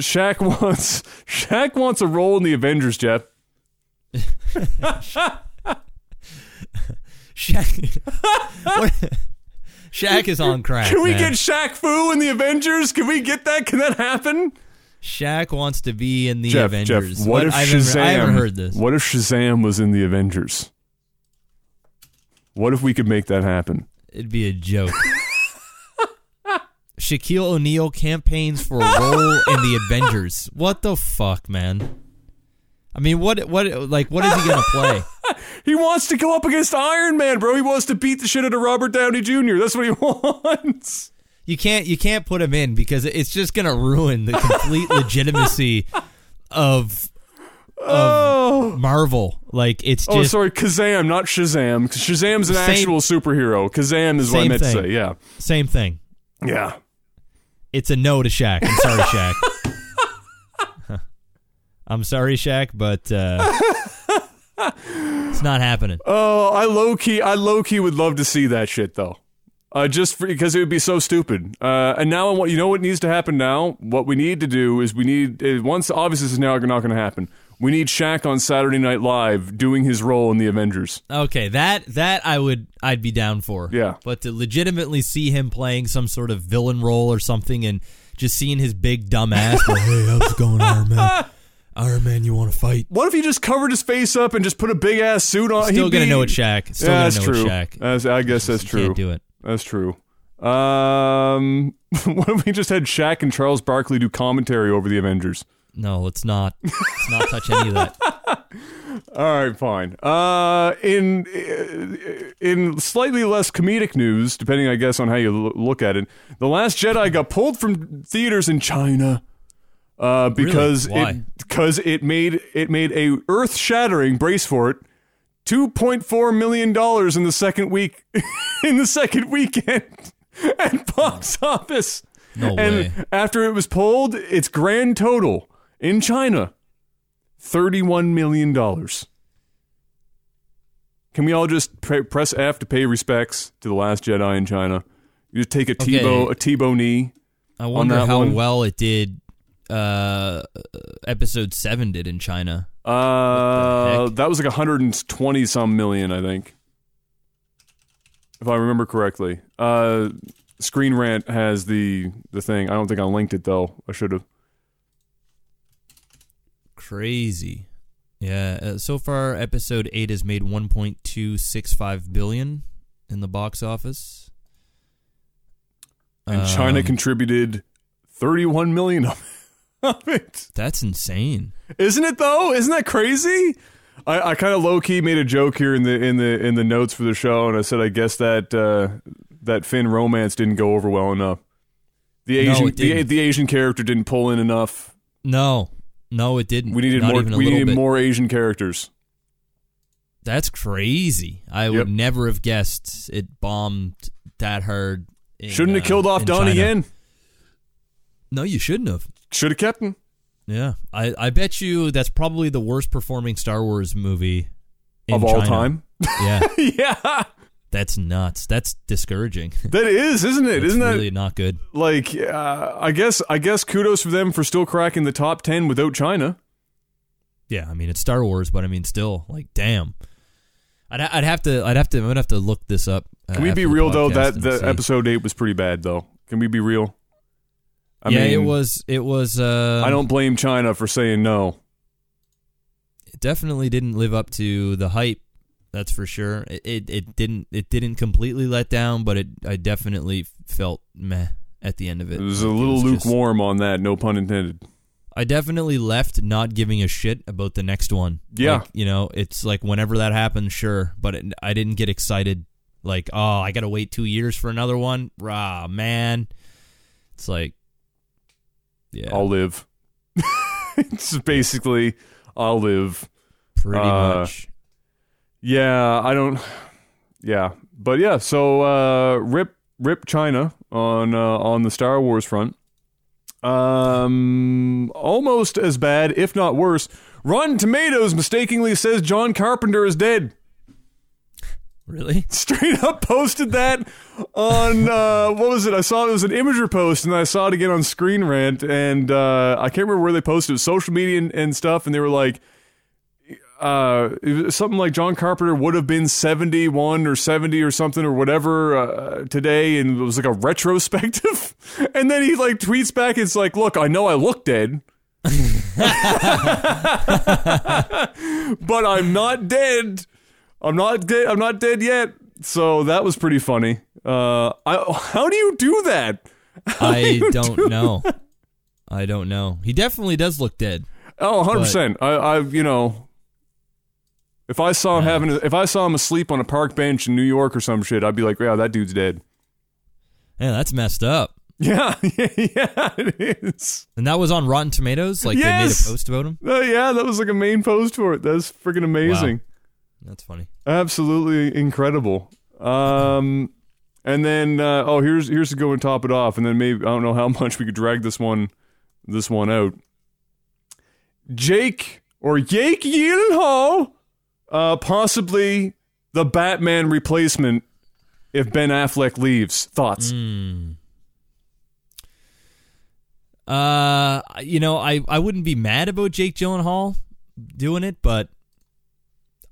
Shaq wants Shaq wants a role in the Avengers, Jeff. Shaq. what? Shaq is on crack. Can we man. get Shaq Fu in the Avengers? Can we get that? Can that happen? Shaq wants to be in the Jeff, Avengers. Jeff, what, if I've Shazam? Never, I haven't heard this. What if Shazam was in the Avengers? What if we could make that happen? It'd be a joke. Shaquille O'Neal campaigns for a role in the Avengers. What the fuck, man? I mean, what what like what is he gonna play? He wants to go up against Iron Man, bro. He wants to beat the shit out of Robert Downey Jr. That's what he wants. You can't you can't put him in because it's just gonna ruin the complete legitimacy of Oh. Marvel. Like it's Oh, just sorry, Kazam, not Shazam. Shazam's an Same- actual superhero. Kazam is what I meant to say. Yeah, same thing. yeah. It's a no to Shaq. I'm sorry, Shaq. I'm sorry, Shaq, but uh, it's not happening. Oh, I low key, I low key would love to see that shit though. Uh, just for, because it would be so stupid. Uh, and now, I want you know what needs to happen now. What we need to do is we need uh, once obviously this is now not going to happen. We need Shaq on Saturday Night Live doing his role in the Avengers. Okay, that that I would I'd be down for. Yeah. But to legitimately see him playing some sort of villain role or something and just seeing his big dumb ass go, Hey, how's it going, Iron Man? Iron Man, you wanna fight? What if he just covered his face up and just put a big ass suit on? Still He'd gonna be- know it's Shaq. Still yeah, gonna that's know true. Shaq. That's- I guess that's true. Can't do it. That's true. Um, what if we just had Shaq and Charles Barkley do commentary over the Avengers? No, let's not. Let's not touch any of that. All right, fine. Uh, in in slightly less comedic news, depending, I guess, on how you look at it, the Last Jedi got pulled from theaters in China uh, because Why? it because it made it made a earth shattering brace for it. Two point four million dollars in the second week, in the second weekend at box office. No and way. after it was pulled, its grand total in China, thirty-one million dollars. Can we all just pre- press F to pay respects to the Last Jedi in China? You just take a Okay. Tebow a Tebow knee. I wonder how one? well it did uh episode seven did in China. Uh, that was like hundred and twenty some million, I think, if I remember correctly. Uh, Screen Rant has the the thing. I don't think I linked it though. I should have. Crazy. Yeah, uh, so far episode 8 has made 1.265 billion in the box office. And China Um, contributed 31 million of it. That's insane. Isn't it though? Isn't that crazy? I, I kind of low key made a joke here in the in the in the notes for the show, and I said I guess that uh, that Finn romance didn't go over well enough. The No, Asian it the, the Asian character didn't pull in enough. No. No, it didn't. We needed Not more. even a We needed bit. more Asian characters. That's crazy. I Yep. would never have guessed it bombed that hard. in, Shouldn't have uh, killed off Donnie Yen. No, you shouldn't have. Should have kept him. Yeah, I, I bet you that's probably the worst performing Star Wars movie in of all China. time. Yeah, yeah, that's nuts. That's discouraging. that is, isn't it? Isn't that really not good? like? Uh, I guess. I guess kudos for them for still cracking the top ten without China. Yeah, I mean it's Star Wars, but I mean still, like, damn. I'd, I'd have to, I'd have to, I'm gonna have to look this up. uh, Can we be real though? That the see. episode eight was pretty bad though. Can we be real? I yeah, mean, it was, it was. Uh, I don't blame China for saying no. it definitely didn't live up to the hype. That's for sure. It, it it didn't it didn't completely let down, but it I definitely felt meh at the end of it. It was a little just- lukewarm on that. No pun intended. I definitely left not giving a shit about the next one. Yeah. Like, you know, it's like whenever that happens, sure, but it, I didn't get excited. Like, oh, I got to wait two years for another one. Rah, man. It's like, yeah, I'll live. it's basically I'll live. pretty uh, much. Yeah, I don't. Yeah, but yeah. So uh, rip rip China on uh, on the Star Wars front. Um, almost as bad, if not worse. Rotten Tomatoes mistakenly says John Carpenter is dead. Really? Straight up posted that on uh, what was it? I saw it was an Imgur post, and I saw it again on Screen Rant, and uh, I can't remember where they posted it. Was social media and, and stuff, and they were like, uh, something like John Carpenter would have been seventy one or seventy or something or whatever uh, today, and it was like a retrospective. and then he like tweets back, it's like, look, I know I look dead. but I'm not dead. I'm not dead. I'm not dead yet. So that was pretty funny. Uh, I, how do you do that? I you don't do know. I don't know. He definitely does look dead. Oh, 100 percent. I, I, you know, if I saw him having, a, if I saw him asleep on a park bench in New York or some shit, I'd be like, yeah, that dude's dead. Yeah, that's messed up. Yeah, yeah, yeah, it is. And that was on Rotten Tomatoes. Like they made a post about him. Uh, yeah, that was like a main post for it. That's freaking amazing. That's funny. Absolutely incredible. Um, and then uh, oh, here's here's to go and top it off, and then maybe I don't know how much we could drag this one this one out. Jake or Jake Gyllenhaal, uh, possibly the Batman replacement if Ben Affleck leaves. Thoughts? Hmm. Uh, you know, I, I wouldn't be mad about Jake Gyllenhaal doing it, but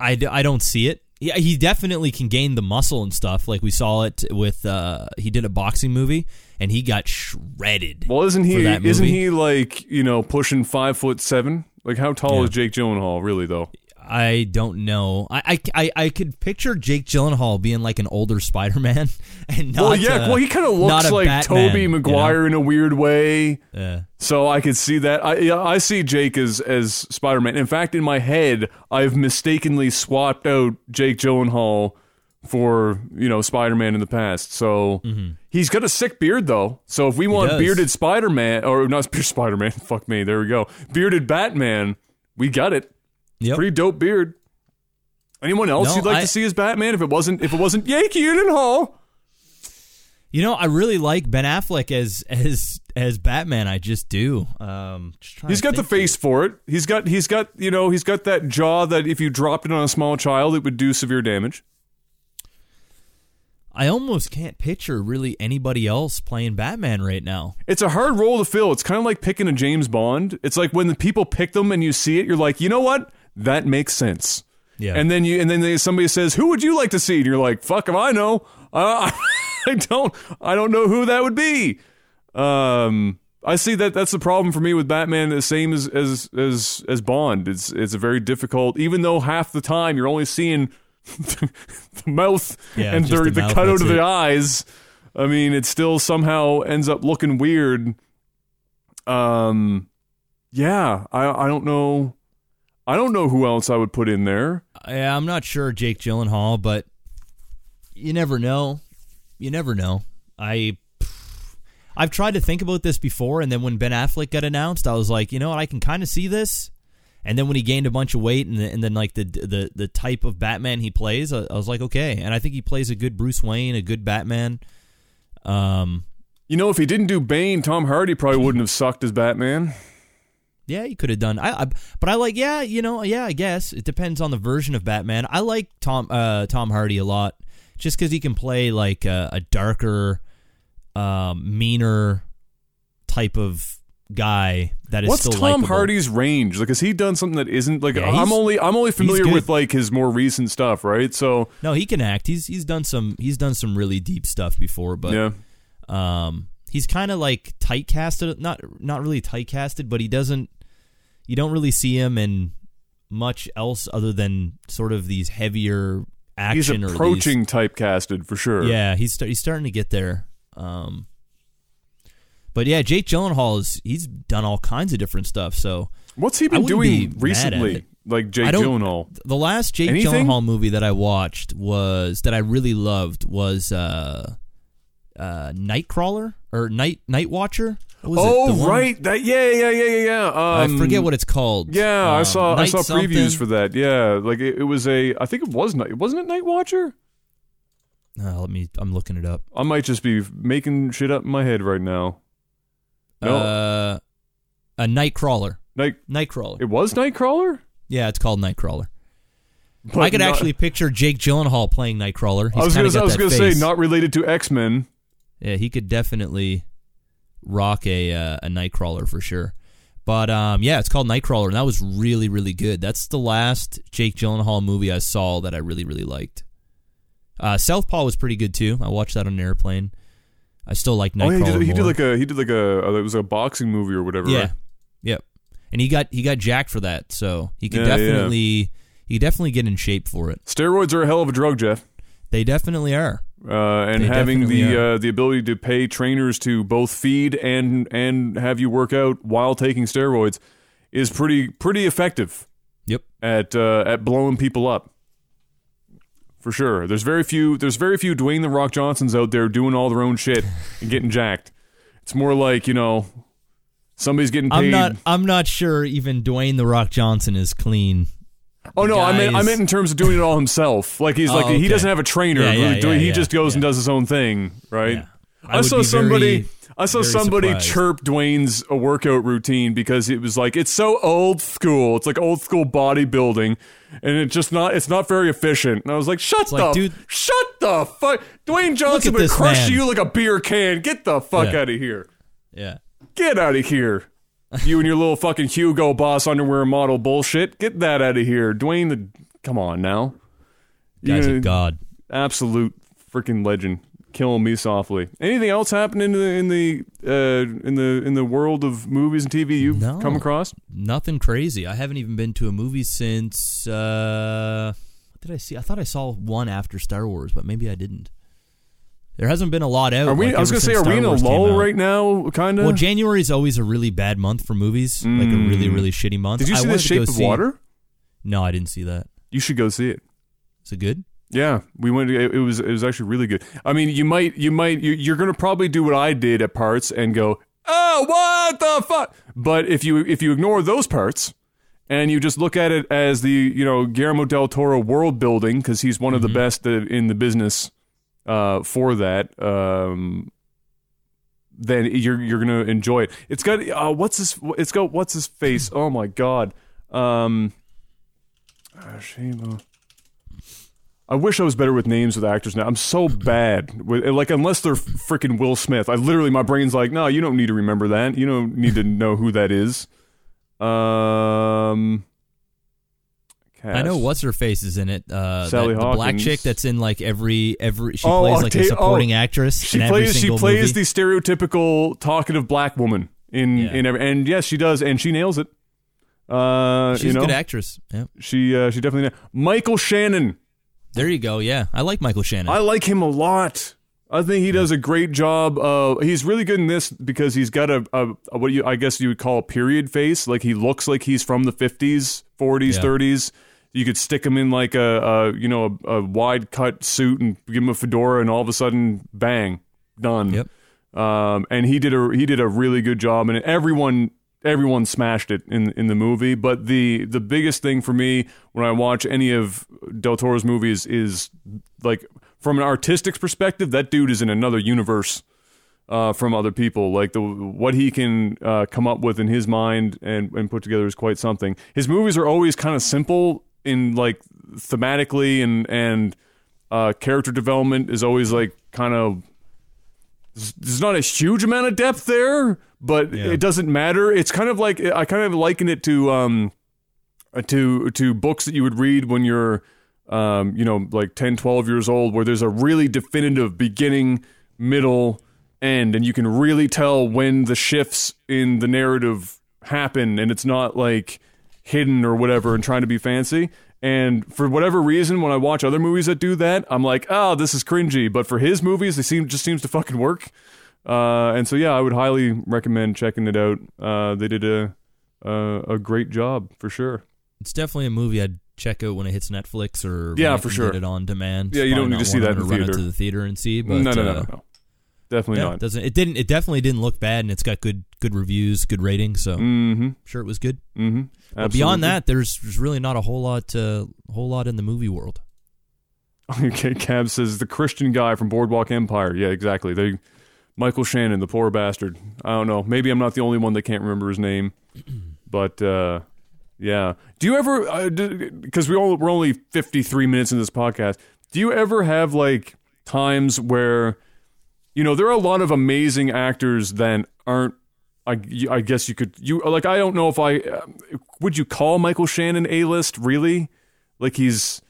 I, I don't see it. Yeah, he definitely can gain the muscle and stuff. Like we saw it with uh, he did a boxing movie and he got shredded. Well, isn't he? Isn't he like you know pushing five foot seven? Like how tall Yeah. is Jake Gyllenhaal really though? I don't know. I, I, I, I could picture Jake Gyllenhaal being like an older Spider Man and not. well, yeah. uh, well, he kind of looks like Batman, Toby you know? In a weird way. Yeah. So I could see that. I yeah, I see Jake as as Spider Man. In fact, in my head, I've mistakenly swapped out Jake Gyllenhaal for you know Spider Man in the past. So he's got a sick beard though. So if we want bearded Spider Man or not Spider Man, fuck me, there we go. Bearded Batman, we got it. Yep. Pretty dope beard. Anyone else No, you'd like I- to see as Batman? If it wasn't if it wasn't Jake Gyllenhaal. You know, I really like Ben Affleck as as as Batman. I just do. Um, just He's got the face for it. He's got he's got you know he's got that jaw that if you dropped it on a small child, it would do severe damage. I almost can't picture really anybody else playing Batman right now. It's a hard role to fill. It's kind of like picking a James Bond. It's like when the people pick them and you see it, you're like, you know what? That makes sense. Yeah. And then you and then they, somebody says, "Who would you like to see?" And you're like, "Fuck if I know. Uh, I don't. I don't know who that would be." Um, I see that that's the problem for me with Batman. The same as as as as Bond. It's it's a very difficult. Even though half the time you're only seeing the mouth Yeah, and the, the the mouth, cutout that's of the eyes. I mean, it still somehow ends up looking weird. Um, yeah, I I don't know. I don't know who else I would put in there. Yeah, I'm not sure Jake Gyllenhaal, but you never know. You never know. I I've tried to think about this before, and then when Ben Affleck got announced, I was like, you know what, I can kind of see this. And then when he gained a bunch of weight, and, and then like the the the type of Batman he plays, I, I was like, okay. And I think he plays a good Bruce Wayne, a good Batman. Um, You know, if he didn't do Bane, Tom Hardy probably wouldn't have sucked as Batman. Yeah, he could have done. I, I, but I like. Yeah, you know. Yeah, I guess it depends on the version of Batman. I like Tom uh, Tom Hardy a lot, just because he can play like a, a darker, um, meaner type of guy that is What's Tom likable. Hardy's range? Like, has he done something that isn't like? Yeah, I'm only I'm only familiar with like his more recent stuff, right? So No, he can act. He's he's done some he's done some really deep stuff before, but yeah, um, he's kind of like typecasted. Not not really typecasted, but he doesn't. You don't really see him in much else other than sort of these heavier he's action or these- approaching typecasted for sure. Yeah, he's he's starting to get there. Um, but yeah, Jake Gyllenhaal is he's done all kinds of different stuff. So What's he been wouldn't be doing recently? Like Jake Gyllenhaal. the last Jake Anything? Gyllenhaal movie that I watched was that I really loved was uh, uh, Nightcrawler or Night Night Watcher. What was it? Oh one- right, that yeah yeah yeah yeah yeah. Um, I forget what it's called. Yeah, I Um, saw I saw something. previews for that. Yeah, like it, it was a. I think it was night. Wasn't it Night Watcher? Uh, let me. I'm looking it up. I might just be making shit up in my head right now. No, Uh, a Nightcrawler. Night. Nightcrawler. It was Nightcrawler. Yeah, it's called Nightcrawler. But I could not- actually picture Jake Gyllenhaal playing Nightcrawler. He's I was kinda gonna. got I was gonna say not related to X Men. Yeah, he could definitely rock a uh, a Nightcrawler for sure. But um, yeah, it's called Nightcrawler, and that was really really good. That's the last Jake Gyllenhaal movie I saw that I really really liked. Uh, Southpaw was pretty good too. I watched that on an airplane. I still like Oh, Nightcrawler yeah, he did, he did like a he did like a uh, it was a boxing movie or whatever. yeah, right? yep. And he got he got jacked for that, so he could Yeah, yeah. definitely he could definitely get in shape for it. Steroids are a hell of a drug, Jeff. They definitely are. Uh, and They having the uh, the ability to pay trainers to both feed and and have you work out while taking steroids is pretty pretty effective Yep. at uh, at blowing people up. For sure, there's very few there's very few Dwayne the Rock Johnsons out there doing all their own shit and getting jacked. It's more like you know somebody's getting paid. I'm not I'm not sure even Dwayne the Rock Johnson is clean. Oh no, I meant I meant in terms of doing it all himself. Like he's Oh, like he okay. doesn't have a trainer. Yeah, yeah, He- yeah, he yeah, just goes and does his own thing, right? Yeah. I, would saw be somebody. very- I saw very somebody surprised. chirp Dwayne's uh, workout routine because it was like it's so old school. It's like old school bodybuilding, and it's just not. It's not very efficient. And I was like, "Shut the, like, dude- shut the fuck." Dwayne Johnson would this crush man. you like a beer can. Get the fuck Yeah. out of here. Yeah. Get out of here. You and your little fucking Hugo Boss underwear model bullshit. Get that out of here, Dwayne. The come on now. Guy's You a god. absolute freaking legend, killing me softly. Anything else happen in the in the uh, in the in the world of movies and TV you've No. come across? Nothing crazy. I haven't even been to a movie since uh what did I see? I thought I saw one after Star Wars, but maybe I didn't. There hasn't been a lot out. Are we? like, I was gonna say, are we in a Wars lull right now? Kind of. Well, January is always a really bad month for movies, like a really, Mm. really shitty month. Did you I see The wanted to Shape go of see- Water? No, I didn't see that. You should go see it. Is it good? Yeah, we went. It it was it was actually really good. I mean, you might you might you, you're gonna probably do what I did at parts and go, oh, what the fuck? But if you if you ignore those parts and you just look at it as the you know Guillermo del Toro world building because he's one of the best uh, in the business uh, for that. Um, then you're you're gonna enjoy it. It's got uh, what's his it's got what's his face? Oh my god. Um, I wish I was better with names with actors now. I'm so bad with like unless they're freaking Will Smith. I literally my brain's like, no, you don't need to remember that. You don't need to know who that is. Um, I know what's her face is in it. Uh, Sally that, the black Hawkins. chick that's in like every every. She Oh, plays like a supporting oh, actress. She in every plays. She single plays movie. the stereotypical talkative black woman in Yeah. in every, and yes, she does, and she nails it. Uh, She's you know, a good actress. Yeah. she uh, she definitely na- Michael Shannon. There you go. Yeah, I like Michael Shannon. I like him a lot. I think he does a great job. Uh, he's really good in this because he's got a, a, a what you I guess you would call a period face. Like he looks like he's from the fifties, forties, Yeah. thirties. You could stick him in like a, a you know a, a wide cut suit and give him a fedora, and all of a sudden, bang, done. Yep. Um, and he did a he did a really good job, and everyone everyone smashed it in in the movie. But the the biggest thing for me when I watch any of Del Toro's movies is like from an artistic perspective, that dude is in another universe uh, from other people. Like the what he can uh, come up with in his mind and and put together is quite something. His movies are always kind of simple in like thematically and and uh, character development is always like kind of there's not a huge amount of depth there, but Yeah. it doesn't matter. It's kind of like I kind of liken it to um uh, to to books that you would read when you're um you know like 10 12 years old where there's a really definitive beginning, middle, end and you can really tell when the shifts in the narrative happen and it's not like hidden or whatever and trying to be fancy. And for whatever reason, when I watch other movies that do that, I'm like, oh, this is cringy. But for his movies, they seem just seems to fucking work. Uh, and so yeah, I would highly recommend checking it out. Uh, they did a, a a great job for sure. it's definitely a movie I'd check out when it hits Netflix or Yeah, for sure. get it on demand. Yeah, you don't need to see that in run theater. out to the theater and see. But no, no, no, uh, no, no, definitely Yeah, not. doesn't it didn't it definitely didn't look bad and it's got good good reviews, good ratings. So Mm-hmm. sure it was good. Mm-hmm. But beyond that, there's, there's really not a whole lot uh, whole lot in the movie world. Okay, Cab says the Christian guy from Boardwalk Empire. Yeah, exactly. They, Michael Shannon, the poor bastard. I don't know. Maybe I'm not the only one that can't remember his name, but uh, yeah. Do you ever? Because we all we're only 53 minutes in this podcast. Do you ever have like times where, you know, there are a lot of amazing actors that aren't. I, I guess you could you like I don't know if I would you call Michael Shannon a list really like he's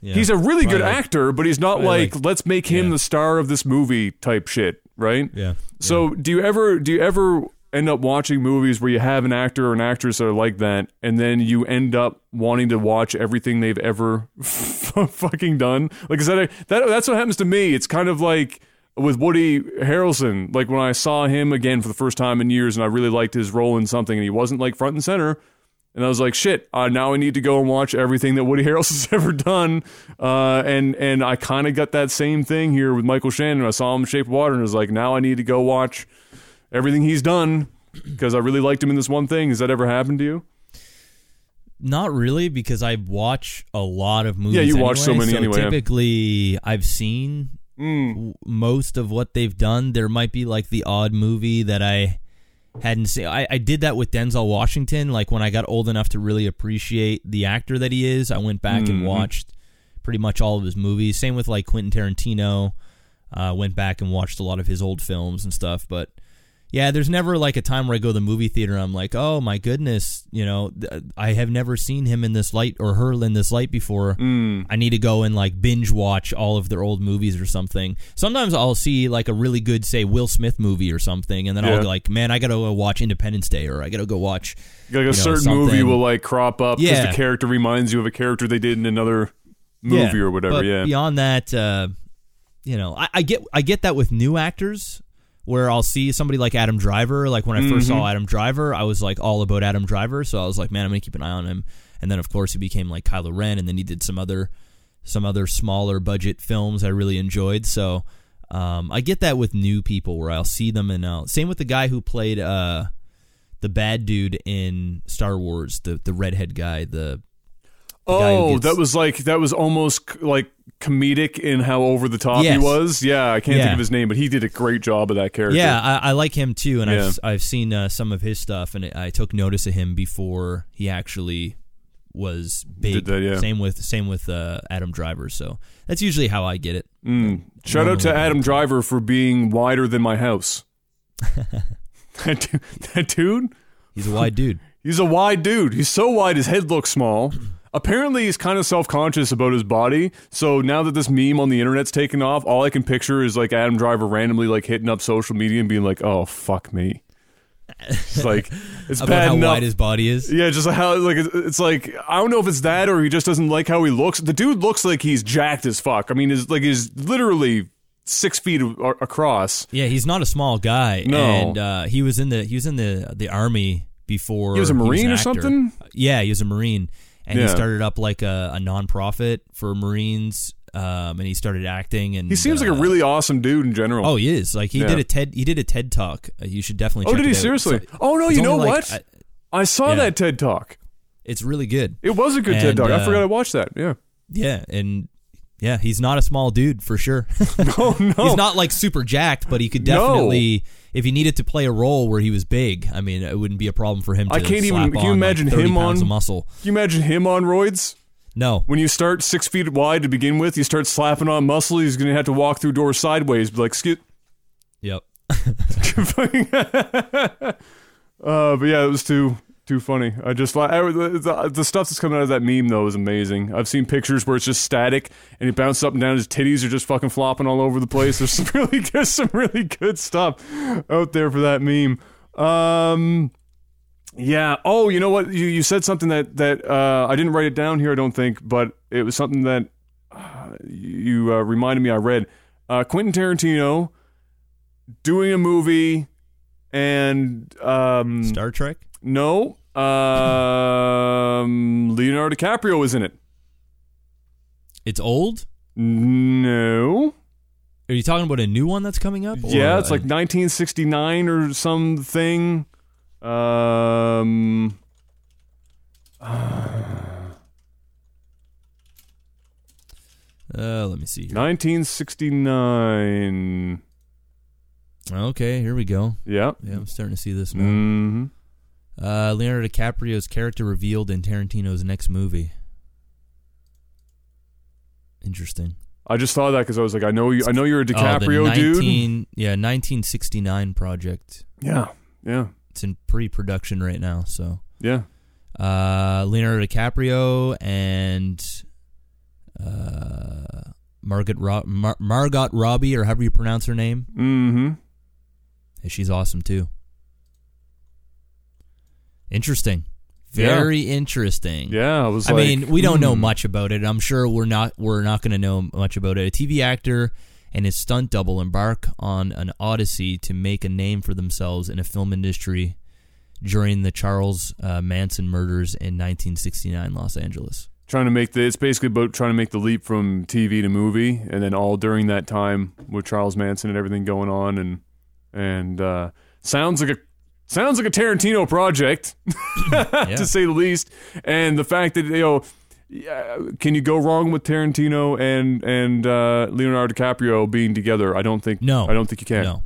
Yeah. He's a really good actor, but he's not like, like- let's make him yeah. the star of this movie type shit, right? yeah. So do you ever do you ever end up watching movies where you have an actor or an actress that are like that, and then you end up wanting to watch everything they've ever fucking done? Like is that, a, that that's what happens to me? It's kind of like with Woody Harrelson. Like when I saw him again for the first time in years, and I really liked his role in something, and he wasn't like front and center. And I was like, shit, uh, now I need to go and watch everything that Woody Harrelson's ever done. Uh, and and I kind of got that same thing here with Michael Shannon. I saw him in Shape of Water and I was like, now I need to go watch everything he's done because I really liked him in this one thing. Has that ever happened to you? Not really, because I watch a lot of movies. Yeah, you watch so anyway, many anyway. Typically, I've seen Mm. most of what they've done. There might be like the odd movie that I hadn't seen. I, I did that with Denzel Washington. Like when I got old enough to really appreciate the actor that he is, I went back Mhm. and watched pretty much all of his movies. Same with like Quentin Tarantino. Uh, went back and watched a lot of his old films and stuff. But yeah, there's never like a time where I go to the movie theater and I'm like, oh my goodness, you know, th- I have never seen him in this light or her in this light before. Mm. I need to go and like binge watch all of their old movies or something. Sometimes I'll see like a really good, say, Will Smith movie or something, and then Yeah. I'll be like, man, I gotta go watch Independence Day or I gotta go watch. Like a know, certain something- movie will like crop up because Yeah. the character reminds you of a character they did in another movie Yeah, or whatever. But yeah. Beyond that, uh, you know, I, I get I get that with new actors. Where I'll see somebody like Adam Driver. Like when I first Mm-hmm. saw Adam Driver, I was like all about Adam Driver. So I was like, man, I'm gonna keep an eye on him. And then of course he became like Kylo Ren, and then he did some other some other smaller budget films I really enjoyed. So um, I get that with new people where I'll see them and I'll same with the guy who played uh, the bad dude in Star Wars, the the redhead guy, the guy Oh, gets- that was like that was almost like comedic in how over the top he was. Yeah, I can't think of his name, but he did a great job of that character. Yeah, I, I like him too, and Yeah. I've I've seen uh, some of his stuff, and I took notice of him before he actually was big. That, yeah. Same with same with uh, Adam Driver. So that's usually how I get it. Mm. Shout out to. Adam Driver for being wider than my house. that, dude, that dude, He's a wide dude. he's a wide dude. He's so wide his head looks small. Apparently, he's kind of self conscious about his body. So now that this meme on the internet's taken off, all I can picture is like Adam Driver randomly like hitting up social media and being like, "Oh fuck me." It's like it's bad how enough. wide his body is. yeah, just how like it's- it's like I don't know if it's that or he just doesn't like how he looks. The dude looks like he's jacked as fuck. I mean, he's like he's literally six feet a- across. Yeah, he's not a small guy. No. and uh, he was in the he was in the the army before. He was a marine or something? Yeah, he was a marine, and Yeah. he started up like a, a nonprofit for Marines. Um, and he started acting, and He seems like uh, a really awesome dude in general. Oh, he is. Like he Yeah. did a TED. He did a TED talk. Uh, you should definitely. Oh, did he out. seriously? So- oh no, you know like- what? I- I saw Yeah. that TED talk. it's really good. It was a good TED And, talk. I uh, forgot I watched that. Yeah. Yeah, and yeah, he's not a small dude for sure. no, no. he's not like super jacked, but he could No. definitely, if he needed to play a role where he was big, I mean, it wouldn't be a problem for him. to I can't even- can you imagine like him on- muscle? Can you imagine him on roids? No, When you start six feet wide to begin with, you start slapping on muscle. He's gonna have to walk through doors sideways. Be like, excuse. yep. uh, but yeah, it was too too funny. I just I, the, the, the stuff that's coming out of that meme though is amazing. I've seen pictures where it's just static and it bounces up and down. His titties are just fucking flopping all over the place. There's some really good, some really good stuff out there for that meme. Um, yeah. Oh, you know what? You you said something that that uh, I didn't write it down here. I don't think, but it was something that uh, you uh, reminded me. I read uh, Quentin Tarantino doing a movie and um, Star Trek. no, um, Leonardo DiCaprio was in it. It's old. No, Are you talking about a new one that's coming up? yeah, it's like 1969 or something. Um, Uh, let me see. Here. 1969. Okay, here we go. Yeah. Yeah, I'm starting to see this now. hmm Uh, Leonardo DiCaprio's character revealed in Tarantino's next movie. Interesting. I just thought that because I was like, I know you. I know you're a DiCaprio Oh, the DiCaprio dude. 19 Yeah, 1969 project. Yeah. Yeah. It's in pre-production right now. So, Yeah. uh, Leonardo DiCaprio and uh, Margot Ro- Mar- Margot Robbie, or however you pronounce her name. Mm-hmm. Hey, She's awesome too. Interesting. Yeah. Very interesting. Yeah. I was. I like, mean, we don't know hmm. much about it. I'm sure we're not we're not going to know much about it. A TV actor and his stunt double embark on an odyssey to make a name for themselves in a film industry during the Charles uh, Manson murders in 1969 Los Angeles. trying to make the it's basically about trying to make the leap from TV to movie and then all during that time with Charles Manson and everything going on and and uh sounds like a sounds like a Tarantino project to say the least and the fact that you know yeah, can you go wrong with Tarantino and and uh, Leonardo DiCaprio being together? I don't think No. I don't think you can. No,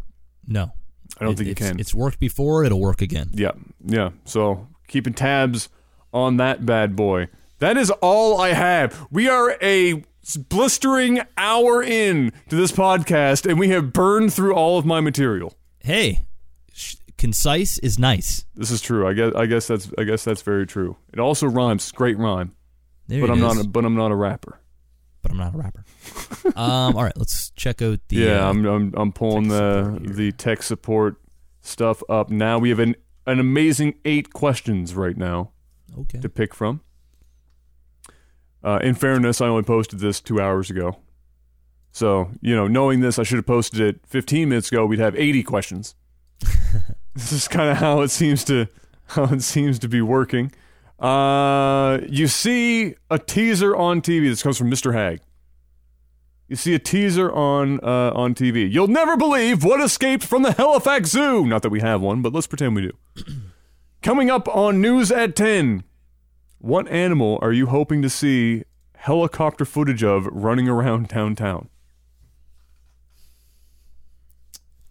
no, I don't It- think you can. It's worked before; it'll work again. Yeah, yeah. So keeping tabs on that bad boy. That is all I have. We are a blistering hour in to this podcast, and we have burned through all of my material. Hey, concise is nice. This is true. I guess. I guess that's. I guess that's very true. It also rhymes. Great rhyme. There But I'm is. not. A, but I'm not a rapper. but I'm not a rapper. um, all right, let's check out the. yeah, uh, I'm. I'm, I'm pulling the the tech support stuff up now. We have an an amazing eight questions right now. okay. to pick from. Uh, in fairness, I only posted this two hours ago. So, you know, knowing this, I should have posted it 15 minutes ago. We'd have 80 questions. this is kind of how it seems to how it seems to be working. Uh, you see a teaser on TV. This comes from Mr. Hag. You see a teaser on uh, on TV. You'll never believe what escaped from the Halifax Zoo. Not that we have one, but let's pretend we do. Coming up on News at 10. What animal are you hoping to see helicopter footage of running around downtown?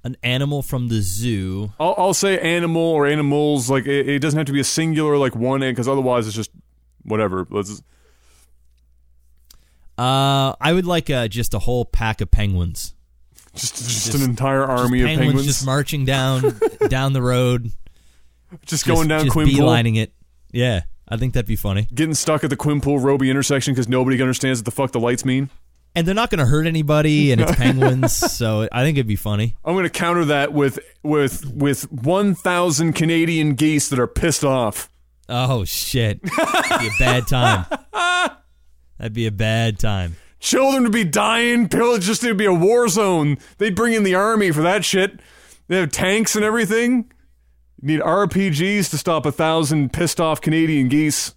An animal from the zoo. I'll, I'll say animal or animals. Like it, it doesn't have to be a singular, like one, because otherwise it's just whatever. Let's. Uh, I would like uh, just a whole pack of penguins. Just, just, an entire army Just of penguins just marching down down the road, just going down just Quinpool, beelining it. Yeah, I think that'd be funny. getting stuck at the Quinpool Robie intersection because nobody understands what the fuck the lights mean. And they're not going to hurt anybody, and it's penguins, so I think it'd be funny. I'm going to counter that with with with 1,000 Canadian geese that are pissed off. Oh shit, That'd be a bad time. That'd be a bad time. Children would be dying. Pillage just to be a war zone. They'd bring in the army for that shit. They have tanks and everything. You need RPGs to stop a thousand pissed off Canadian geese.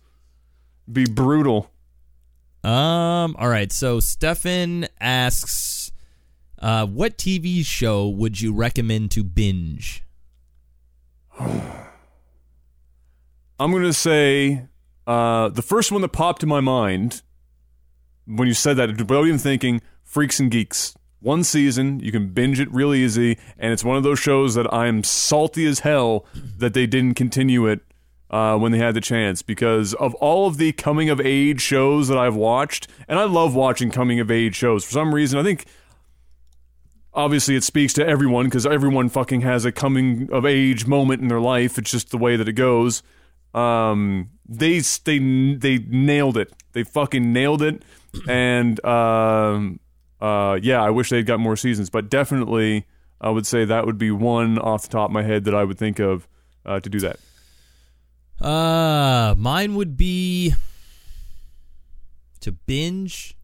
Be brutal. Um. All right. So Stefan asks, uh, "What TV show would you recommend to binge?" I'm gonna say uh, the first one that popped in my mind when you said that without even thinking, Freaks and Geeks. One season, you can binge it real easy, and it's one of those shows that I'm salty as hell that they didn't continue it uh, when they had the chance because of all of the coming of age shows that I've watched, and I love watching coming of age shows. For some reason, I think obviously it speaks to everyone because everyone fucking has a coming of age moment in their life. It's just the way that it goes. Um, they they they nailed it. They fucking nailed it, and um, uh, yeah, I wish they'd got more seasons, but definitely I would say that would be one off the top of my head that I would think of uh, to do that. Uh, mine would be to binge.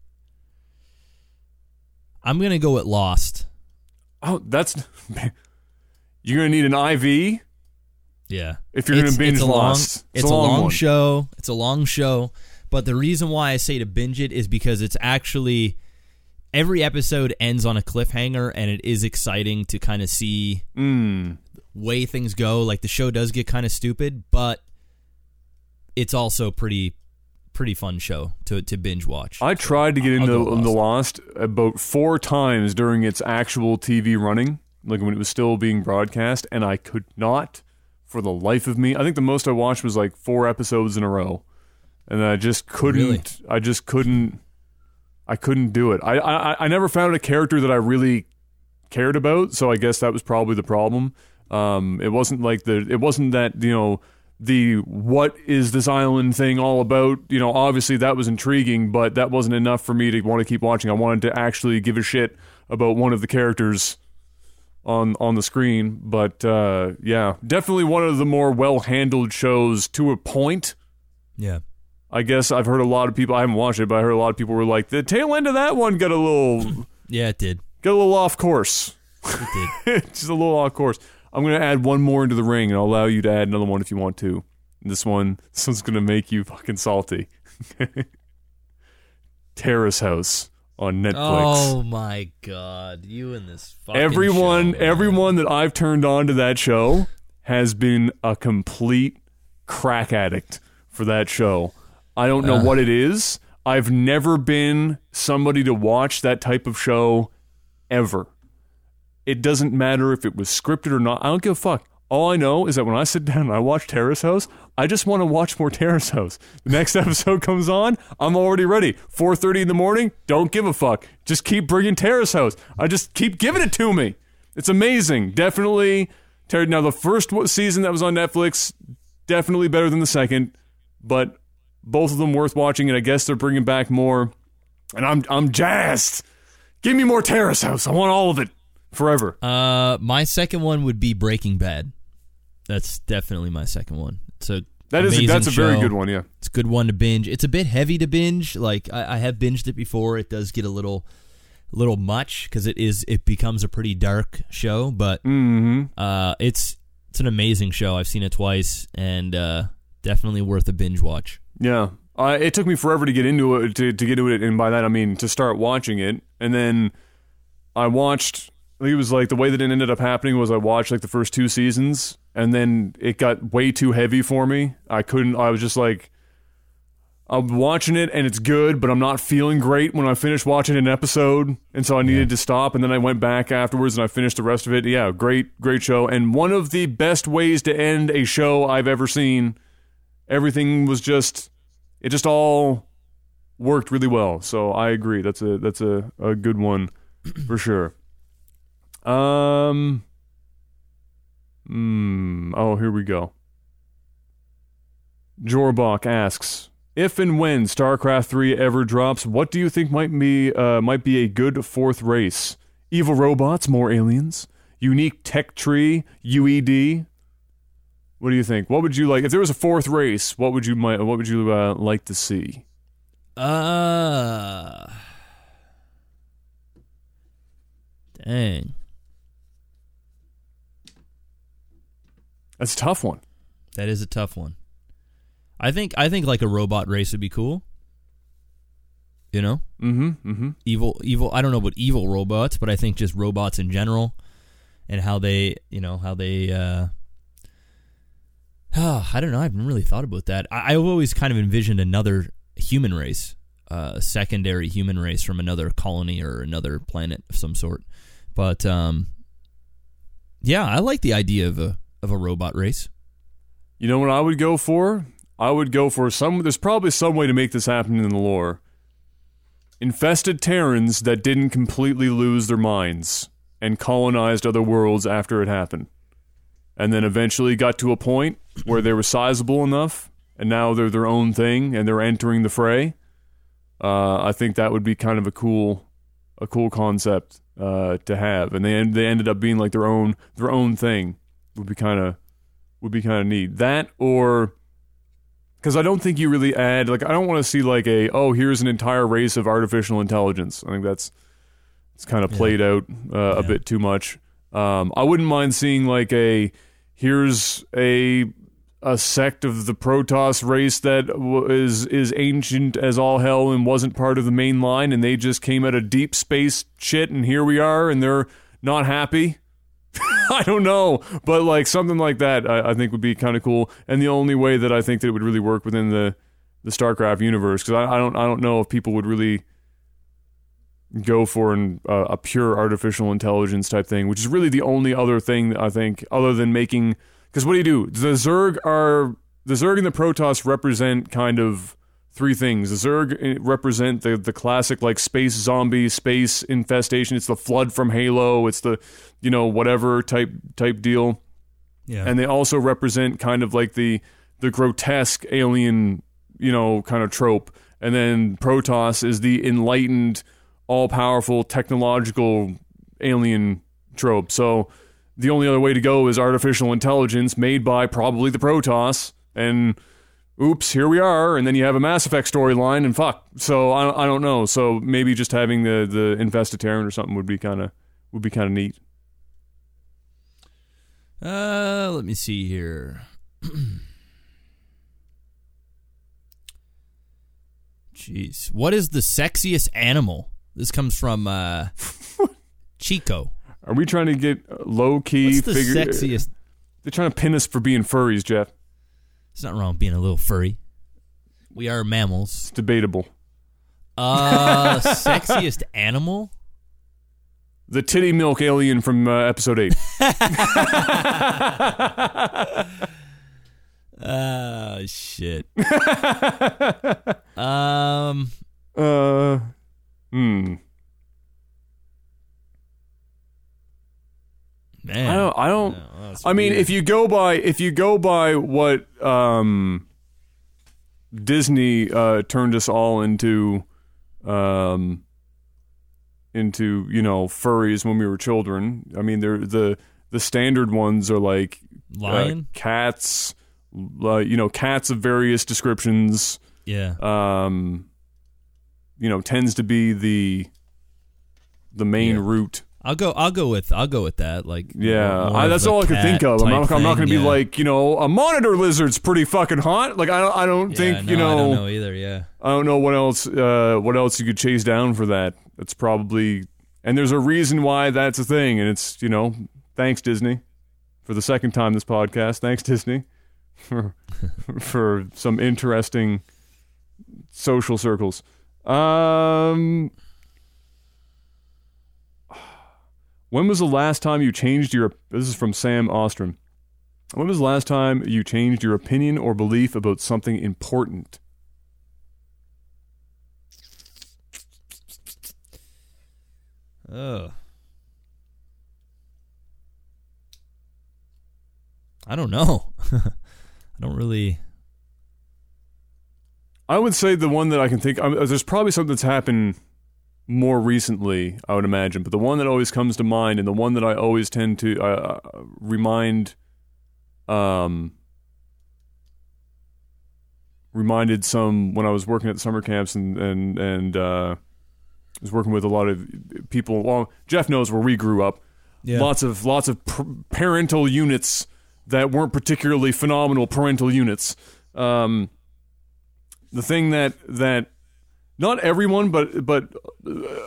I'm gonna go with Lost. Oh, that's you're gonna need an IV Yeah, if you're It's- gonna binge it's a long, Lost. It's, a long, one. show. It's a long show. But the reason why I say to binge it is because it's actually every episode ends on a cliffhanger, and it is exciting to kind of see Mm. way things go. Like the show does get kind of stupid, but it's also pretty pretty fun show to to binge watch. I tried to get I'll into go the Lost about four times during its actual TV running, like when it was still being broadcast, and I could not for the life of me. I think the most I watched was like four episodes in a row, and I just couldn't. Really? I just couldn't. I couldn't do it. I, I I never found a character that I really cared about, so I guess that was probably the problem. Um, it wasn't like the it wasn't that you know the what is this island thing all about. You know, obviously that was intriguing, but that wasn't enough for me to want to keep watching. I wanted to actually give a shit about one of the characters on on the screen. But uh, yeah, definitely one of the more well handled shows to a point. yeah. I guess I've heard a lot of people. I haven't watched it, but I heard a lot of people were like, the tail end of that one got a little Yeah, it did. got a little off course. It did. just a little off course. I'm gonna add one more into the ring, and I'll allow you to add another one if you want to. This one, this one's gonna make you fucking salty. Terrace House on Netflix. oh my god, you and this fucking everyone, show, everyone that I've turned on to that show has been a complete crack addict for that show. I don't know what it is. I've never been somebody to watch that type of show ever. It doesn't matter if it was scripted or not. I don't give a fuck. All I know is that when I sit down and I watch Terrace House, I just want to watch more Terrace House. The next episode comes on, I'm already ready. 4:30 in the morning, don't give a fuck. Just keep bringing Terrace House. I just keep giving it to me. It's amazing. Definitely. Ter- Now the first season that was on Netflix, definitely better than the second, but both of them worth watching. And I guess they're bringing back more. And I'm I'm jazzed. Give me more Terrace House. I want all of it forever. Uh, my second one would be Breaking Bad. That's definitely my second one. So That is a, that's a very good one. Yeah. It's a good one to binge. It's a bit heavy to binge. Like I, I have binged it before. It does get a little, little much because it is. It becomes a pretty dark show, but Mm-hmm. uh, it's it's an amazing show. I've seen it twice, and uh, definitely worth a binge watch. Yeah. Uh, it took me forever to get into it to, to get into it, and by that I mean to start watching it. And then I watched. I think it was like the way that it ended up happening was I watched like the first two seasons, and then it got way too heavy for me. I couldn't. I was just like, I'm watching it and it's good, but I'm not feeling great when I finish watching an episode, and so I needed to stop. And then I went back afterwards and I finished the rest of it. Yeah, great, great show, and one of the best ways to end a show I've ever seen. Everything was just, it just all worked really well. So I agree. That's a that's a, a good one for sure. Um. Hmm. Oh, here we go. Jorbach asks, if and when StarCraft 3 ever drops, what do you think might be uh, might be a good fourth race? Evil robots, more aliens, unique tech tree, UED. What do you think? What would you like if there was a fourth race? What would you might what would you uh, like to see? Uh. Dang. That's a tough one. That is a tough one. I think I think like a robot race would be cool. You know? Mm-hmm. Mm-hmm. Evil evil I don't know about evil robots, but I think just robots in general and how they you know, how they uh Oh, I don't know. I haven't really thought about that. I, I've always kind of envisioned another human race, uh, a secondary human race from another colony or another planet of some sort. But um, yeah, I like the idea of a of a robot race. You know what I would go for? I would go for some. There's probably some way to make this happen in the lore. Infested Terrans that didn't completely lose their minds and colonized other worlds after it happened, and then eventually got to a point where they were sizable enough, and now they're their own thing and they're entering the fray. Uh, I think that would be kind of a cool, a cool concept uh, to have, and they they ended up being like their own their own thing. Would be kind of would be kind of neat. That or because I don't think you really add like I don't want to see like a oh here's an entire race of artificial intelligence. I think that's it's kind of played out uh, a bit too much. Um, I wouldn't mind seeing like a here's a a sect of the Protoss race that w- is is ancient as all hell and wasn't part of the main line, and they just came out of deep space shit, and here we are, and they're not happy. I don't know, but like something like that, I, I think would be kind of cool. And the only way that I think that it would really work within the the StarCraft universe, because I, I don't I don't know if people would really go for an, uh, a pure artificial intelligence type thing, which is really the only other thing that I think, other than making. Because what do you do? The Zerg are the Zerg and the Protoss represent kind of three things. The Zerg eh, represent the the classic like space zombie, space infestation. It's the flood from Halo. It's the you know whatever type type deal Yeah. and they also represent kind of like the the grotesque alien you know kind of trope and then protoss is the enlightened all powerful technological alien trope so the only other way to go is artificial intelligence made by probably the protoss and oops here we are and then you have a mass effect storyline and fuck so i, I don't know so maybe just having the the infested terran or something would be kind of would be kind of neat Uh, let me see here. Jeez, what is the sexiest animal? This comes from uh, Chico. are we trying to get low key What's the figure sexiest? They're trying to pin us for being furries, Jeff. It's not wrong being a little furry. We are mammals. It's debatable. Uh, sexiest animal? The titty milk alien from uh, episode 8. Oh shit. um, uh, hmm. Man. I don't. I don't. No, I mean, if you go by, if you go by what um, Disney uh, turned us all into, um, into you know furries when we were children. I mean, they're the the standard ones are like uh, lion, cats, uh, you know, cats of various descriptions. yeah. Um, you know, tends to be the the main Yeah. route. I'll go. I'll go with. I'll go with that. Like, Yeah, I, that's all I could think of. I'm not, I'm not going to thing, be like, you know, a monitor lizard's pretty fucking hot. Like I don't, I don't Yeah, think, no, you I know, don't know either. Yeah. I don't know what else, uh, what else you could chase down for that. That's probably, and there's a reason why that's a thing, and it's, you know, thanks Disney for the second time this podcast. Thanks Disney for for some interesting social circles. Um, when was the last time you changed your? This is from Sam Ostrom. When was the last time you changed your opinion or belief about something important? Oh. I don't know. I don't really. I would say the one that I can think. I there's probably something that's happened more recently, I would imagine, but the one that always comes to mind, and the one that I always tend to uh, remind, um, reminded some when I was working at summer camps and and and uh, was working with a lot of people. Well, Jeff knows where we grew up. Yeah. Lots of lots of pr- parental units that weren't particularly phenomenal parental units. Um, the thing that that not everyone, but but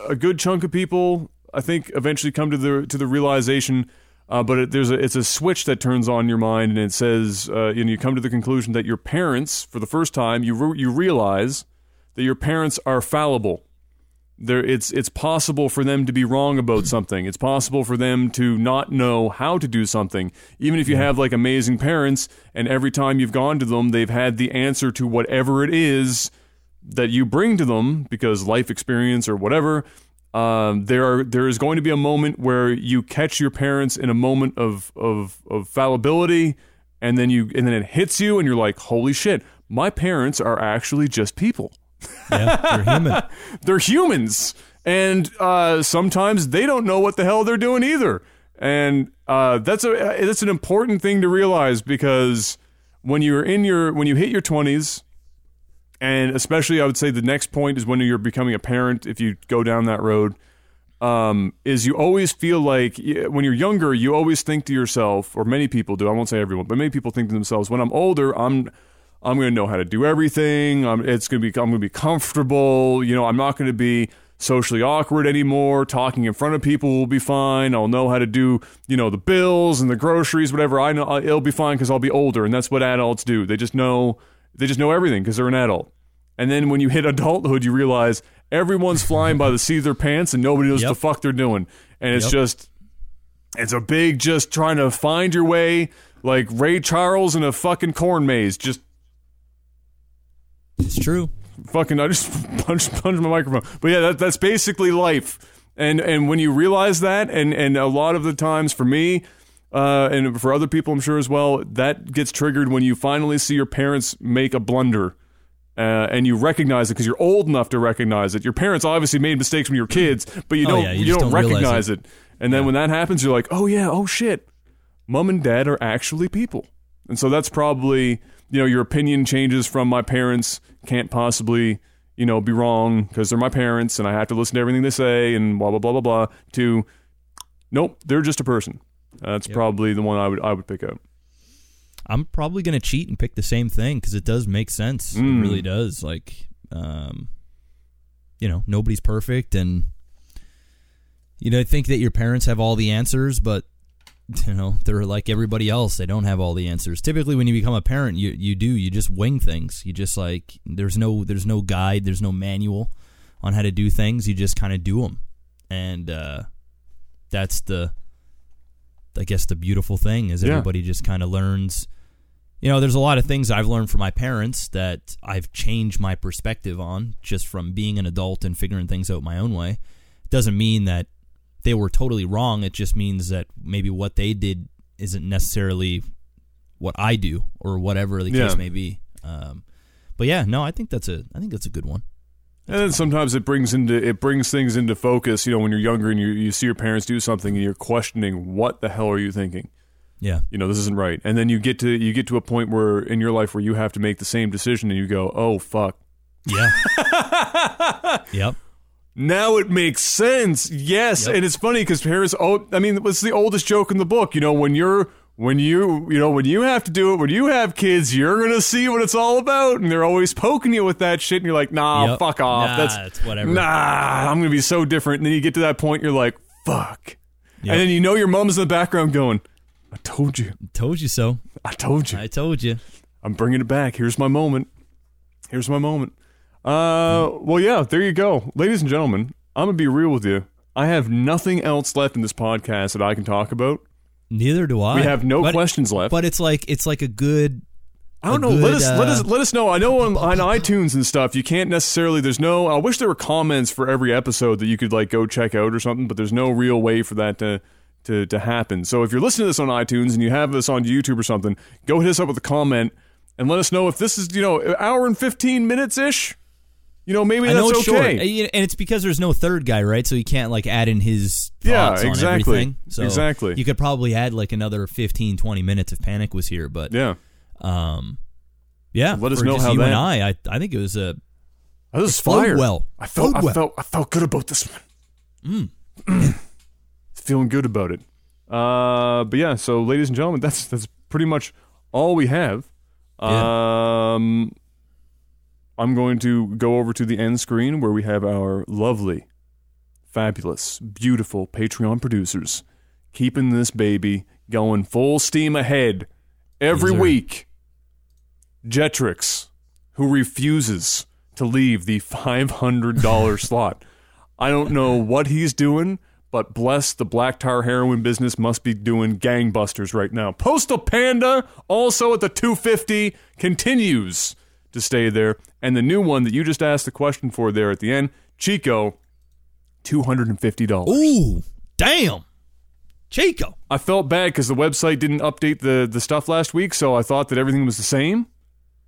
a good chunk of people, I think, eventually come to the to the realization. Uh, but it, there's a it's a switch that turns on your mind, and it says, uh, and you come to the conclusion that your parents, for the first time, you re- you realize that your parents are fallible. There, it's it's possible for them to be wrong about something. It's possible for them to not know how to do something. Even if you have like amazing parents, and every time you've gone to them, they've had the answer to whatever it is that you bring to them because life experience or whatever. Um, there are there is going to be a moment where you catch your parents in a moment of of of fallibility, and then you and then it hits you, and you're like, "Holy shit! My parents are actually just people." Yeah, they're human. they're humans, and uh, sometimes they don't know what the hell they're doing either. And uh, that's a that's an important thing to realize because when you're in your when you hit your twenties, and especially I would say the next point is when you're becoming a parent. If you go down that road, um, is you always feel like when you're younger, you always think to yourself, or many people do. I won't say everyone, but many people think to themselves, when I'm older, I'm I'm going to know how to do everything. I'm, it's going to be I'm going to be comfortable. You know, I'm not going to be socially awkward anymore. Talking in front of people will be fine. I'll know how to do you know the bills and the groceries, whatever. I know it'll be fine because I'll be older, and that's what adults do. They just know they just know everything because they're an adult. And then when you hit adulthood, you realize everyone's flying by the seat of their pants and nobody knows Yep. what the fuck they're doing. And it's Yep. just it's a big just trying to find your way like Ray Charles in a fucking corn maze. Just It's true. fucking I just punched punched my microphone. But yeah, that, that's basically life. And and when you realize that, and and a lot of the times for me, uh, and for other people, I'm sure as well, that gets triggered when you finally see your parents make a blunder. Uh, and you recognize it because you're old enough to recognize it. Your parents obviously made mistakes when you were kids, but you Oh, don't yeah, you, you don't, don't recognize it. And then when that happens, you're like, oh yeah, oh shit, mom and dad are actually people. And so that's probably, you know, your opinion changes from my parents can't possibly, you know, be wrong because they're my parents and I have to listen to everything they say and blah blah blah blah blah to nope, they're just a person. That's probably the one I would I would pick up. I'm probably going to cheat and pick the same thing because it does make sense. Mm. It really does. Like, um, you know, nobody's perfect, and you know, think that your parents have all the answers, but you know, they're like everybody else. They don't have all the answers. Typically, when you become a parent, you you do you just wing things. You just like there's no there's no guide, there's no manual on how to do things. You just kind of do them, and uh, that's the I guess the beautiful thing is Yeah. everybody just kind of learns. You know, there's a lot of things I've learned from my parents that I've changed my perspective on just from being an adult and figuring things out my own way. It doesn't mean that they were totally wrong. It just means that maybe what they did isn't necessarily what I do or whatever the Yeah. case may be. Um, but yeah, no, I think that's a I think that's a good one. And then sometimes it brings into it brings things into focus. You know, when you're younger and you you see your parents do something and you're questioning what the hell are you thinking? Yeah, You know, this isn't right. And then you get to you get to a point where in your life where you have to make the same decision and you go, oh fuck. yeah, yep. Now it makes sense. Yes, Yep. and it's funny because parents. Oh, I mean, it's the oldest joke in the book? You know, when you're when you you know when you have to do it when you have kids, you're gonna see what it's all about, and they're always poking you with that shit, and you're like, nah, Yep. fuck off. Nah, That's whatever. Nah, I'm gonna be so different. And then you get to that point, you're like, fuck. Yep. And then you know your mom's in the background going, I told you, Told you so. I told you. I told you. I'm bringing it back. Here's my moment. Here's my moment. Uh, well, yeah, there you go, ladies and gentlemen. I'm gonna be real with you. I have nothing else left in this podcast that I can talk about. Neither do I. We have no But- questions left. But it's like it's like a good. I don't know. let good, us let uh, us let us know. I know on, on iTunes and stuff, you can't necessarily. There's no. I wish there were comments for every episode that you could like go check out or something. But there's no real way for that to to to happen. So if you're listening to this on iTunes and you have this on YouTube or something, go hit us up with a comment. and let us know if this is you know hour and fifteen minutes ish. You know, maybe I know that's it's okay. short, and it's because there's no third guy, right? So you can't like add in his Yeah, exactly. everything. So Exactly. You could probably add like another 15, 20 minutes if Panic was here, but Yeah, um, yeah. Let us know how you that- and I, I, I think it was a this is fire. well. I felt, I well. felt, I felt good about this one. Mm. Feeling good about it. Uh, but yeah. So, ladies and gentlemen, that's that's pretty much all we have. Um, I'm going to go over to the end screen where we have our lovely, fabulous, beautiful Patreon producers keeping this baby going full steam ahead every Yes, week. Jetrix, who refuses to leave the $500 slot. I don't know what he's doing, but bless the black tar heroin business must be doing gangbusters right now. Postal Panda, also at the 250, continues to stay there. And the new one that you just asked the question for there at the end, Chico, $250. ooh, damn, Chico. I felt bad because the website didn't update the, the stuff last week, so I thought that everything was the same.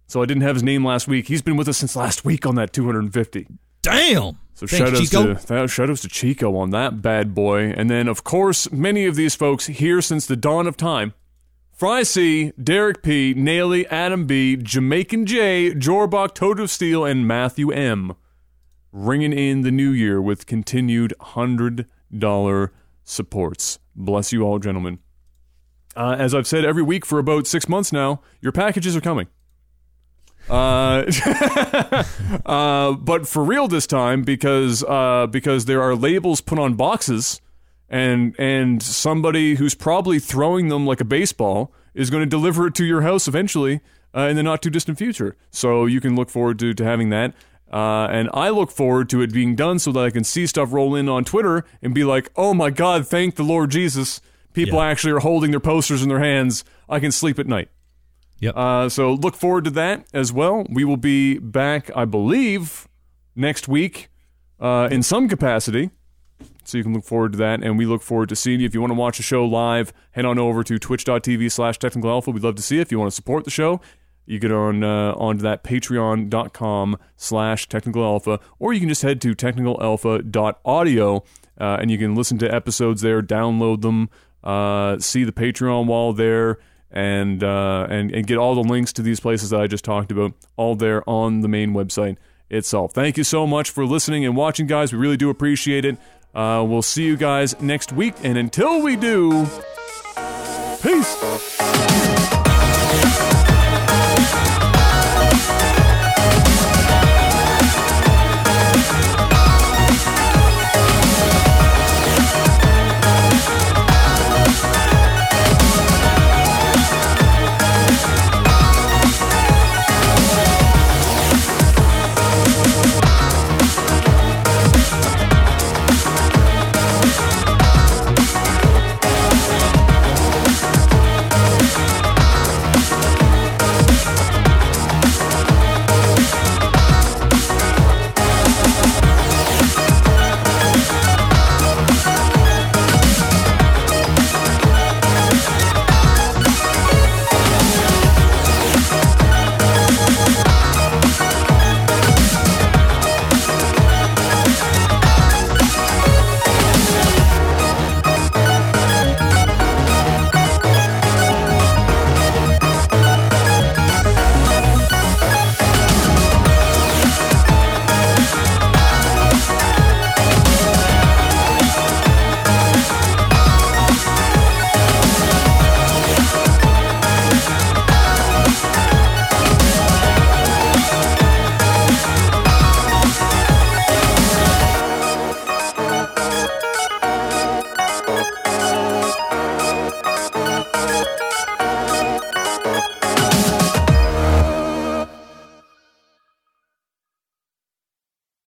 So I didn't have his name last week. He's been with us since last week on that 250. Damn. So Thanks, shout outs to shout outs to Chico on that bad boy. And then of course many of these folks here since the dawn of time. Fry C, Derek P, Naily, Adam B, Jamaican J, Jorbach, Toad of Steel, and Matthew M. Ringing in the new year with continued hundred dollar supports. Bless you all, gentlemen. Uh, as I've said every week for about six months now, your packages are coming. Uh, uh, but for real this time because uh, because there are labels put on boxes, and and somebody who's probably throwing them like a baseball is going to deliver it to your house eventually uh, in the not too distant future. So you can look forward to to having that. Uh, and I look forward to it being done so that I can see stuff roll in on Twitter and be like, "Oh my God, thank the Lord Jesus! People Yeah. actually are holding their posters in their hands. I can sleep at night." Yep. Uh, so look forward to that as well. We will be back, I believe, next week uh, in some capacity. So you can look forward to that, and we look forward to seeing you. If you want to watch the show live, head on over to twitch.tv slash technical alpha. We'd love to see you. If you want to support the show, you get on uh, onto that patreon.com slash technical alpha, or you can just head to technicalalpha.audio uh, and you can listen to episodes there, download them, uh, see the Patreon wall there, and, uh, and and get all the links to these places that I just talked about, all there on the main website itself. Thank you so much for listening and watching, guys. We really do appreciate it. Uh, we'll see you guys next week, and until we do, peace.